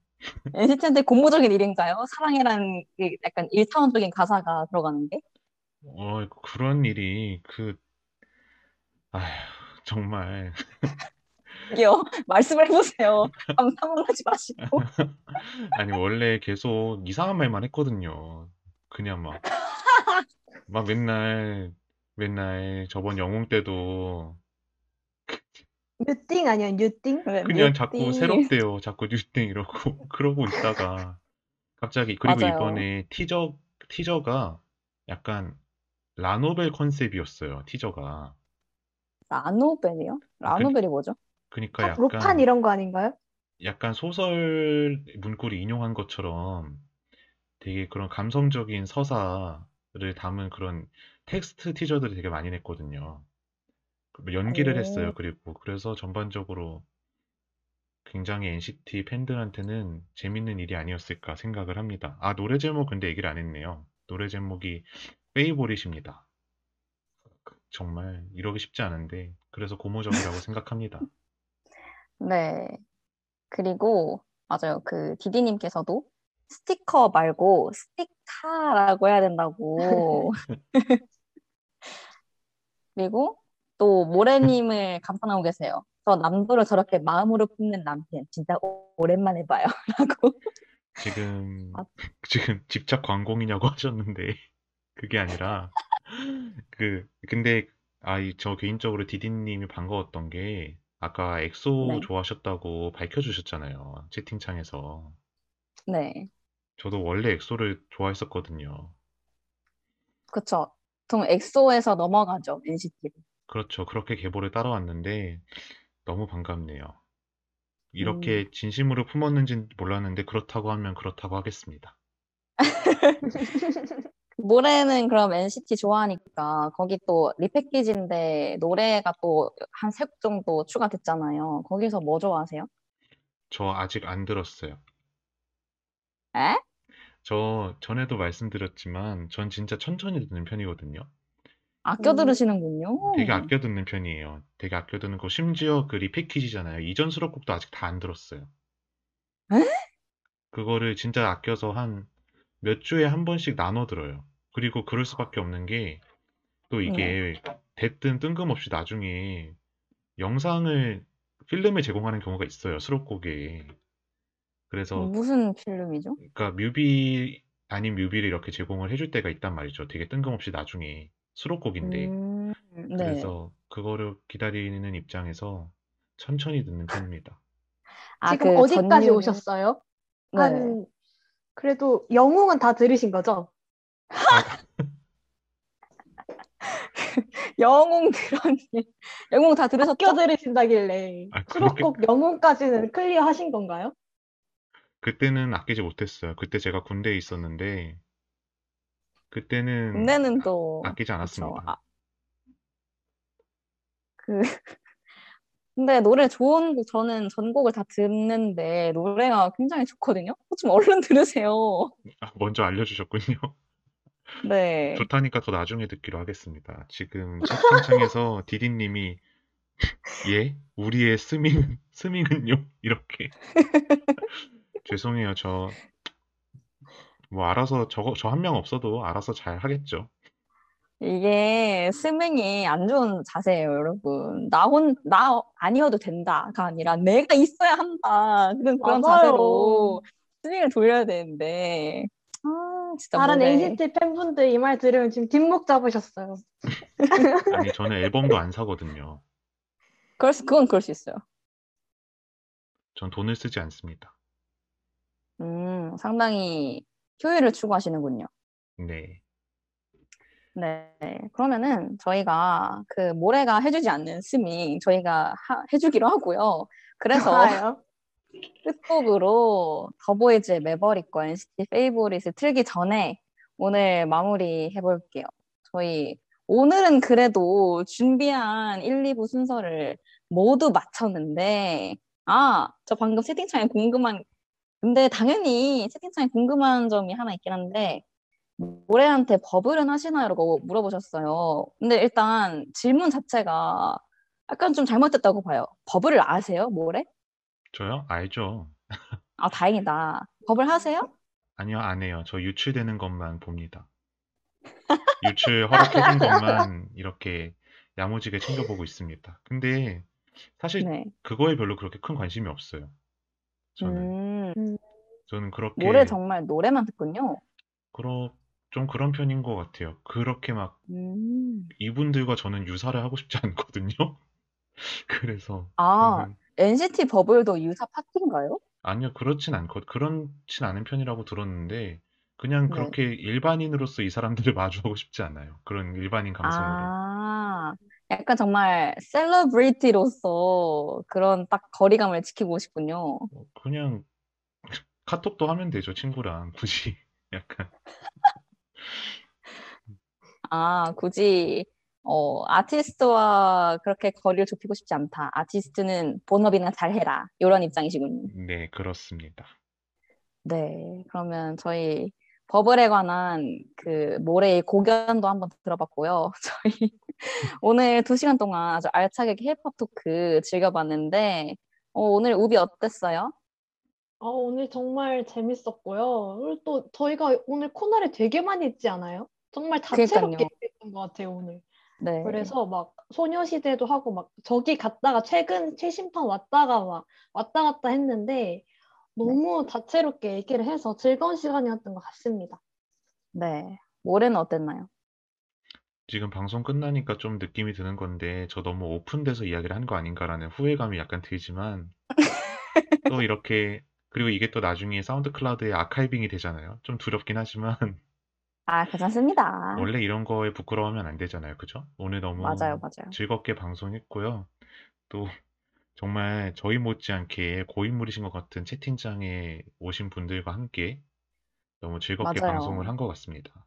NCT한테 고무적인 일인가요? 사랑이라는 그 약간 일차원적인 가사가 들어가는 게? 어, 그런 일이 그 아휴, 정말 이게요. 말씀을 해보세요. 감상하지 마시고. 아니 원래 계속 이상한 말만 했거든요. 그냥 막 막 맨날 맨날 저번 영웅 때도 뉴띵 아니야, 뉴띵? 네, 그냥 자꾸. 새롭대요. 자꾸 뉴땡 이러고 그러고 있다가 갑자기 그리고 맞아요. 이번에 티저 티저가 약간 라노벨 컨셉이었어요. 티저가. 라노벨이요? 라노벨이 뭐죠? 그러니까 아, 약간 로판 이런 거 아닌가요? 약간 소설 문구를 인용한 것처럼 되게 그런 감성적인 서사를 담은 그런 텍스트 티저들이 되게 많이 냈거든요. 뭐 연기를 오. 했어요. 그리고 그래서 전반적으로 굉장히 NCT 팬들한테는 재밌는 일이 아니었을까 생각을 합니다. 아, 노래 제목 근데 얘기를 안 했네요. 노래 제목이 페이보릿입니다. 정말 이러기 쉽지 않은데 그래서 고무적이라고 생각합니다. 네. 그리고, 맞아요. 그, 디디님께서도 스티커 말고 스티카라고 해야 된다고. 그리고 또 모래님을 감탄하고 계세요. 저 남도를 저렇게 마음으로 품는 남편 진짜 오- 오랜만에 봐요. 라고. 지금 아. 지금 집착 광공이냐고 하셨는데 그게 아니라 그 근데 아이 저 개인적으로 디디님이 반가웠던 게 아까 엑소 네. 좋아하셨다고 밝혀주셨잖아요 채팅창에서 네. 저도 원래 엑소를 좋아했었거든요 그쵸. 보통 엑소에서 넘어가죠. NCT로. 그렇죠 그렇게 계보를 따라왔는데 너무 반갑네요 이렇게 음. 진심으로 품었는지 몰랐는데 그렇다고 하면 그렇다고 하겠습니다 모래는 그럼 NCT 좋아하니까 거기 또 리패키지인데 노래가 또 한 세 곡 정도 추가됐잖아요. 거기서 뭐 좋아하세요? 저 아직 안 들었어요 에? 저 전에도 말씀드렸지만 전 진짜 천천히 듣는 편이거든요. 아껴 음. 들으시는군요. 되게 아껴 듣는 편이에요. 되게 아껴 듣는 거 심지어 그 리패키지잖아요. 이전 수록곡도 아직 다 안 들었어요. 에? 그거를 진짜 아껴서 한 몇 주에 한 번씩 나눠 들어요. 그리고 그럴 수밖에 없는 게 또 이게 됐든 뜬금없이 나중에 영상을 필름을 제공하는 경우가 있어요. 수록곡에. 그래서 무슨 필름이죠? 그러니까 뮤비 아닌 뮤비를 이렇게 제공을 해줄 때가 있단 말이죠. 되게 뜬금없이 나중에 수록곡인데. 음, 네. 그래서 그거를 기다리는 입장에서 천천히 듣는 편입니다. 아, 지금 그 어디까지 전유- 오셨어요? 네. 한 그래도 영웅은 다 들으신 거죠? 영웅 들었니? 영웅 다 들으셨죠? 아껴 들으신다길래 아, 그렇게- 수록곡 영웅까지는 클리어 하신 건가요? 그때는 아끼지 못했어요. 그때 제가 군대에 있었는데 그때는 군대는 또 아끼지 그쵸. 않았습니다. 아, 그 근데 노래 좋은 곡 저는 전곡을 다 듣는데 노래가 굉장히 좋거든요. 좀 얼른 들으세요. 아, 먼저 알려주셨군요. 네. 좋다니까 더 나중에 듣기로 하겠습니다. 지금 채팅창에서 디디님이 예? 우리의 스밍 스밍은요? 이렇게 죄송해요. 저 뭐 알아서 저거 저 한 명 없어도 알아서 잘 하겠죠. 이게 스밍이 안 좋은 자세예요, 여러분. 나 혼, 나 아니어도 된다가 아니라 내가 있어야 한다. 그런, 그런 맞아요. 자세로 스밍을 돌려야 되는데. 아, 진짜 다른 노래. NCT 팬분들 이 말 들으면 지금 뒷목 잡으셨어요. 아니 저는 앨범도 안 사거든요. 그럴 수, 그건 그럴 수 있어요. 전 돈을 쓰지 않습니다. 음, 상당히 효율을 추구하시는군요. 네. 네. 그러면은 저희가 그 모래가 해주지 않는 스밍 저희가 하- 해주기로 하고요. 그래서. 끝곡으로 더보이즈의 매버릭과 NCT 페이보릿을 틀기 전에 오늘 마무리 해볼게요. 저희 오늘은 그래도 준비한 1, 2부 순서를 모두 마쳤는데 아, 저 방금 채팅창에 궁금한 근데 당연히 채팅창에 궁금한 점이 하나 있긴 한데 모래한테 버블은 하시나요? 라고 물어보셨어요. 근데 일단 질문 자체가 약간 좀 잘못됐다고 봐요. 버블을 아세요? 모래? 저요? 알죠. 아, 다행이다. 법을 하세요? 아니요, 안 해요. 저 유출되는 것만 봅니다. 유출 허락해준 것만 이렇게 야무지게 챙겨보고 있습니다. 근데 사실 네. 그거에 별로 그렇게 큰 관심이 없어요. 저는. 음, 저는 그렇게 노래 정말 노래만 듣군요. 그러, 좀 그런 편인 것 같아요. 그렇게 막 음. 이분들과 저는 유사를 하고 싶지 않거든요. 그래서 아, 저는- NCT 버블도 유사 파티인가요? 아니요, 그렇진 않고 그렇진 않은 편이라고 들었는데 그냥 네. 그렇게 일반인으로서 이 사람들을 마주하고 싶지 않아요. 그런 일반인 감성으로. 아, 약간 정말 셀러브리티로서 그런 딱 거리감을 지키고 싶군요. 어, 그냥 카톡도 하면 되죠, 친구랑 굳이 약간 아, 굳이 어, 아티스트와 그렇게 거리를 좁히고 싶지 않다. 아티스트는 본업이나 잘해라. 이런 입장이시군요. 네, 그렇습니다. 네, 그러면 저희 버블에 관한 그 모레의 고견도 한번 들어봤고요. 저희 오늘 두 시간 동안 아주 알차게 힙합 토크 즐겨봤는데 어, 오늘 우비 어땠어요? 아, 오늘 정말 재밌었고요. 그리고 또 저희가 오늘 코너를 되게 많이 했지 않아요? 정말 다채롭게. 했던 것 같아요, 오늘. 네, 그래서 막 소녀시대도 하고 막 저기 갔다가 최근 최신판 왔다가 막 왔다 갔다 했는데 너무 다채롭게 얘기를 해서 즐거운 시간이었던 것 같습니다. 네. 모레는 어땠나요? 지금 방송 끝나니까 좀 느낌이 드는 건데 저 너무 오픈돼서 이야기를 한 거 아닌가라는 후회감이 약간 들지만 또 이렇게 그리고 이게 또 나중에 사운드 클라우드에 아카이빙이 되잖아요. 좀 두렵긴 하지만 아, 괜찮습니다. 원래 이런 거에 부끄러워하면 안 되잖아요. 그죠? 오늘 너무 맞아요, 맞아요. 즐겁게 방송했고요. 또 정말 저희 못지않게 고인물이신 것 같은 채팅창에 오신 분들과 함께 너무 즐겁게 맞아요. 방송을 한것 같습니다.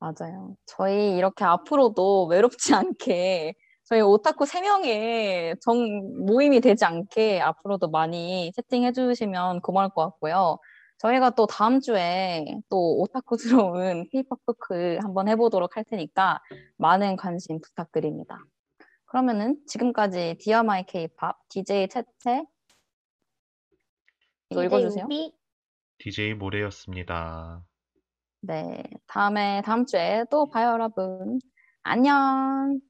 맞아요. 저희 이렇게 앞으로도 외롭지 않게 저희 오타쿠 3명의 정 모임이 되지 않게 앞으로도 많이 채팅해 주시면 고마울 것 같고요. 저희가 또 다음 주에 또 오타쿠스러운 K-pop 토크 한번 해보도록 할 테니까 많은 관심 부탁드립니다. 그러면은 지금까지 Dear My K-pop DJ 채채 이거 읽어주세요. DJ 모레였습니다. 네, 다음에 다음 주에 또 봐요, 여러분. 안녕.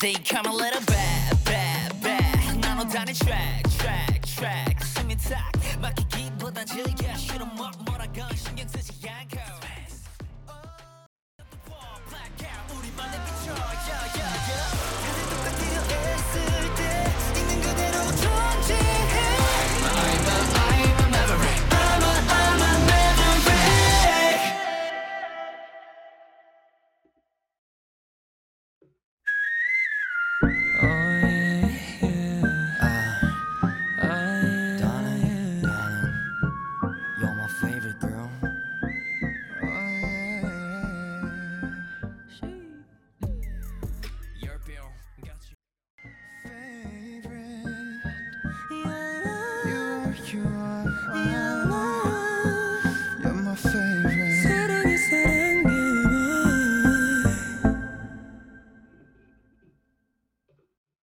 They come a little bad, bad, bad. 나눠 다닌 track, track, track. 숨이 탁 막히기보단 즐겨. 싫어 뭐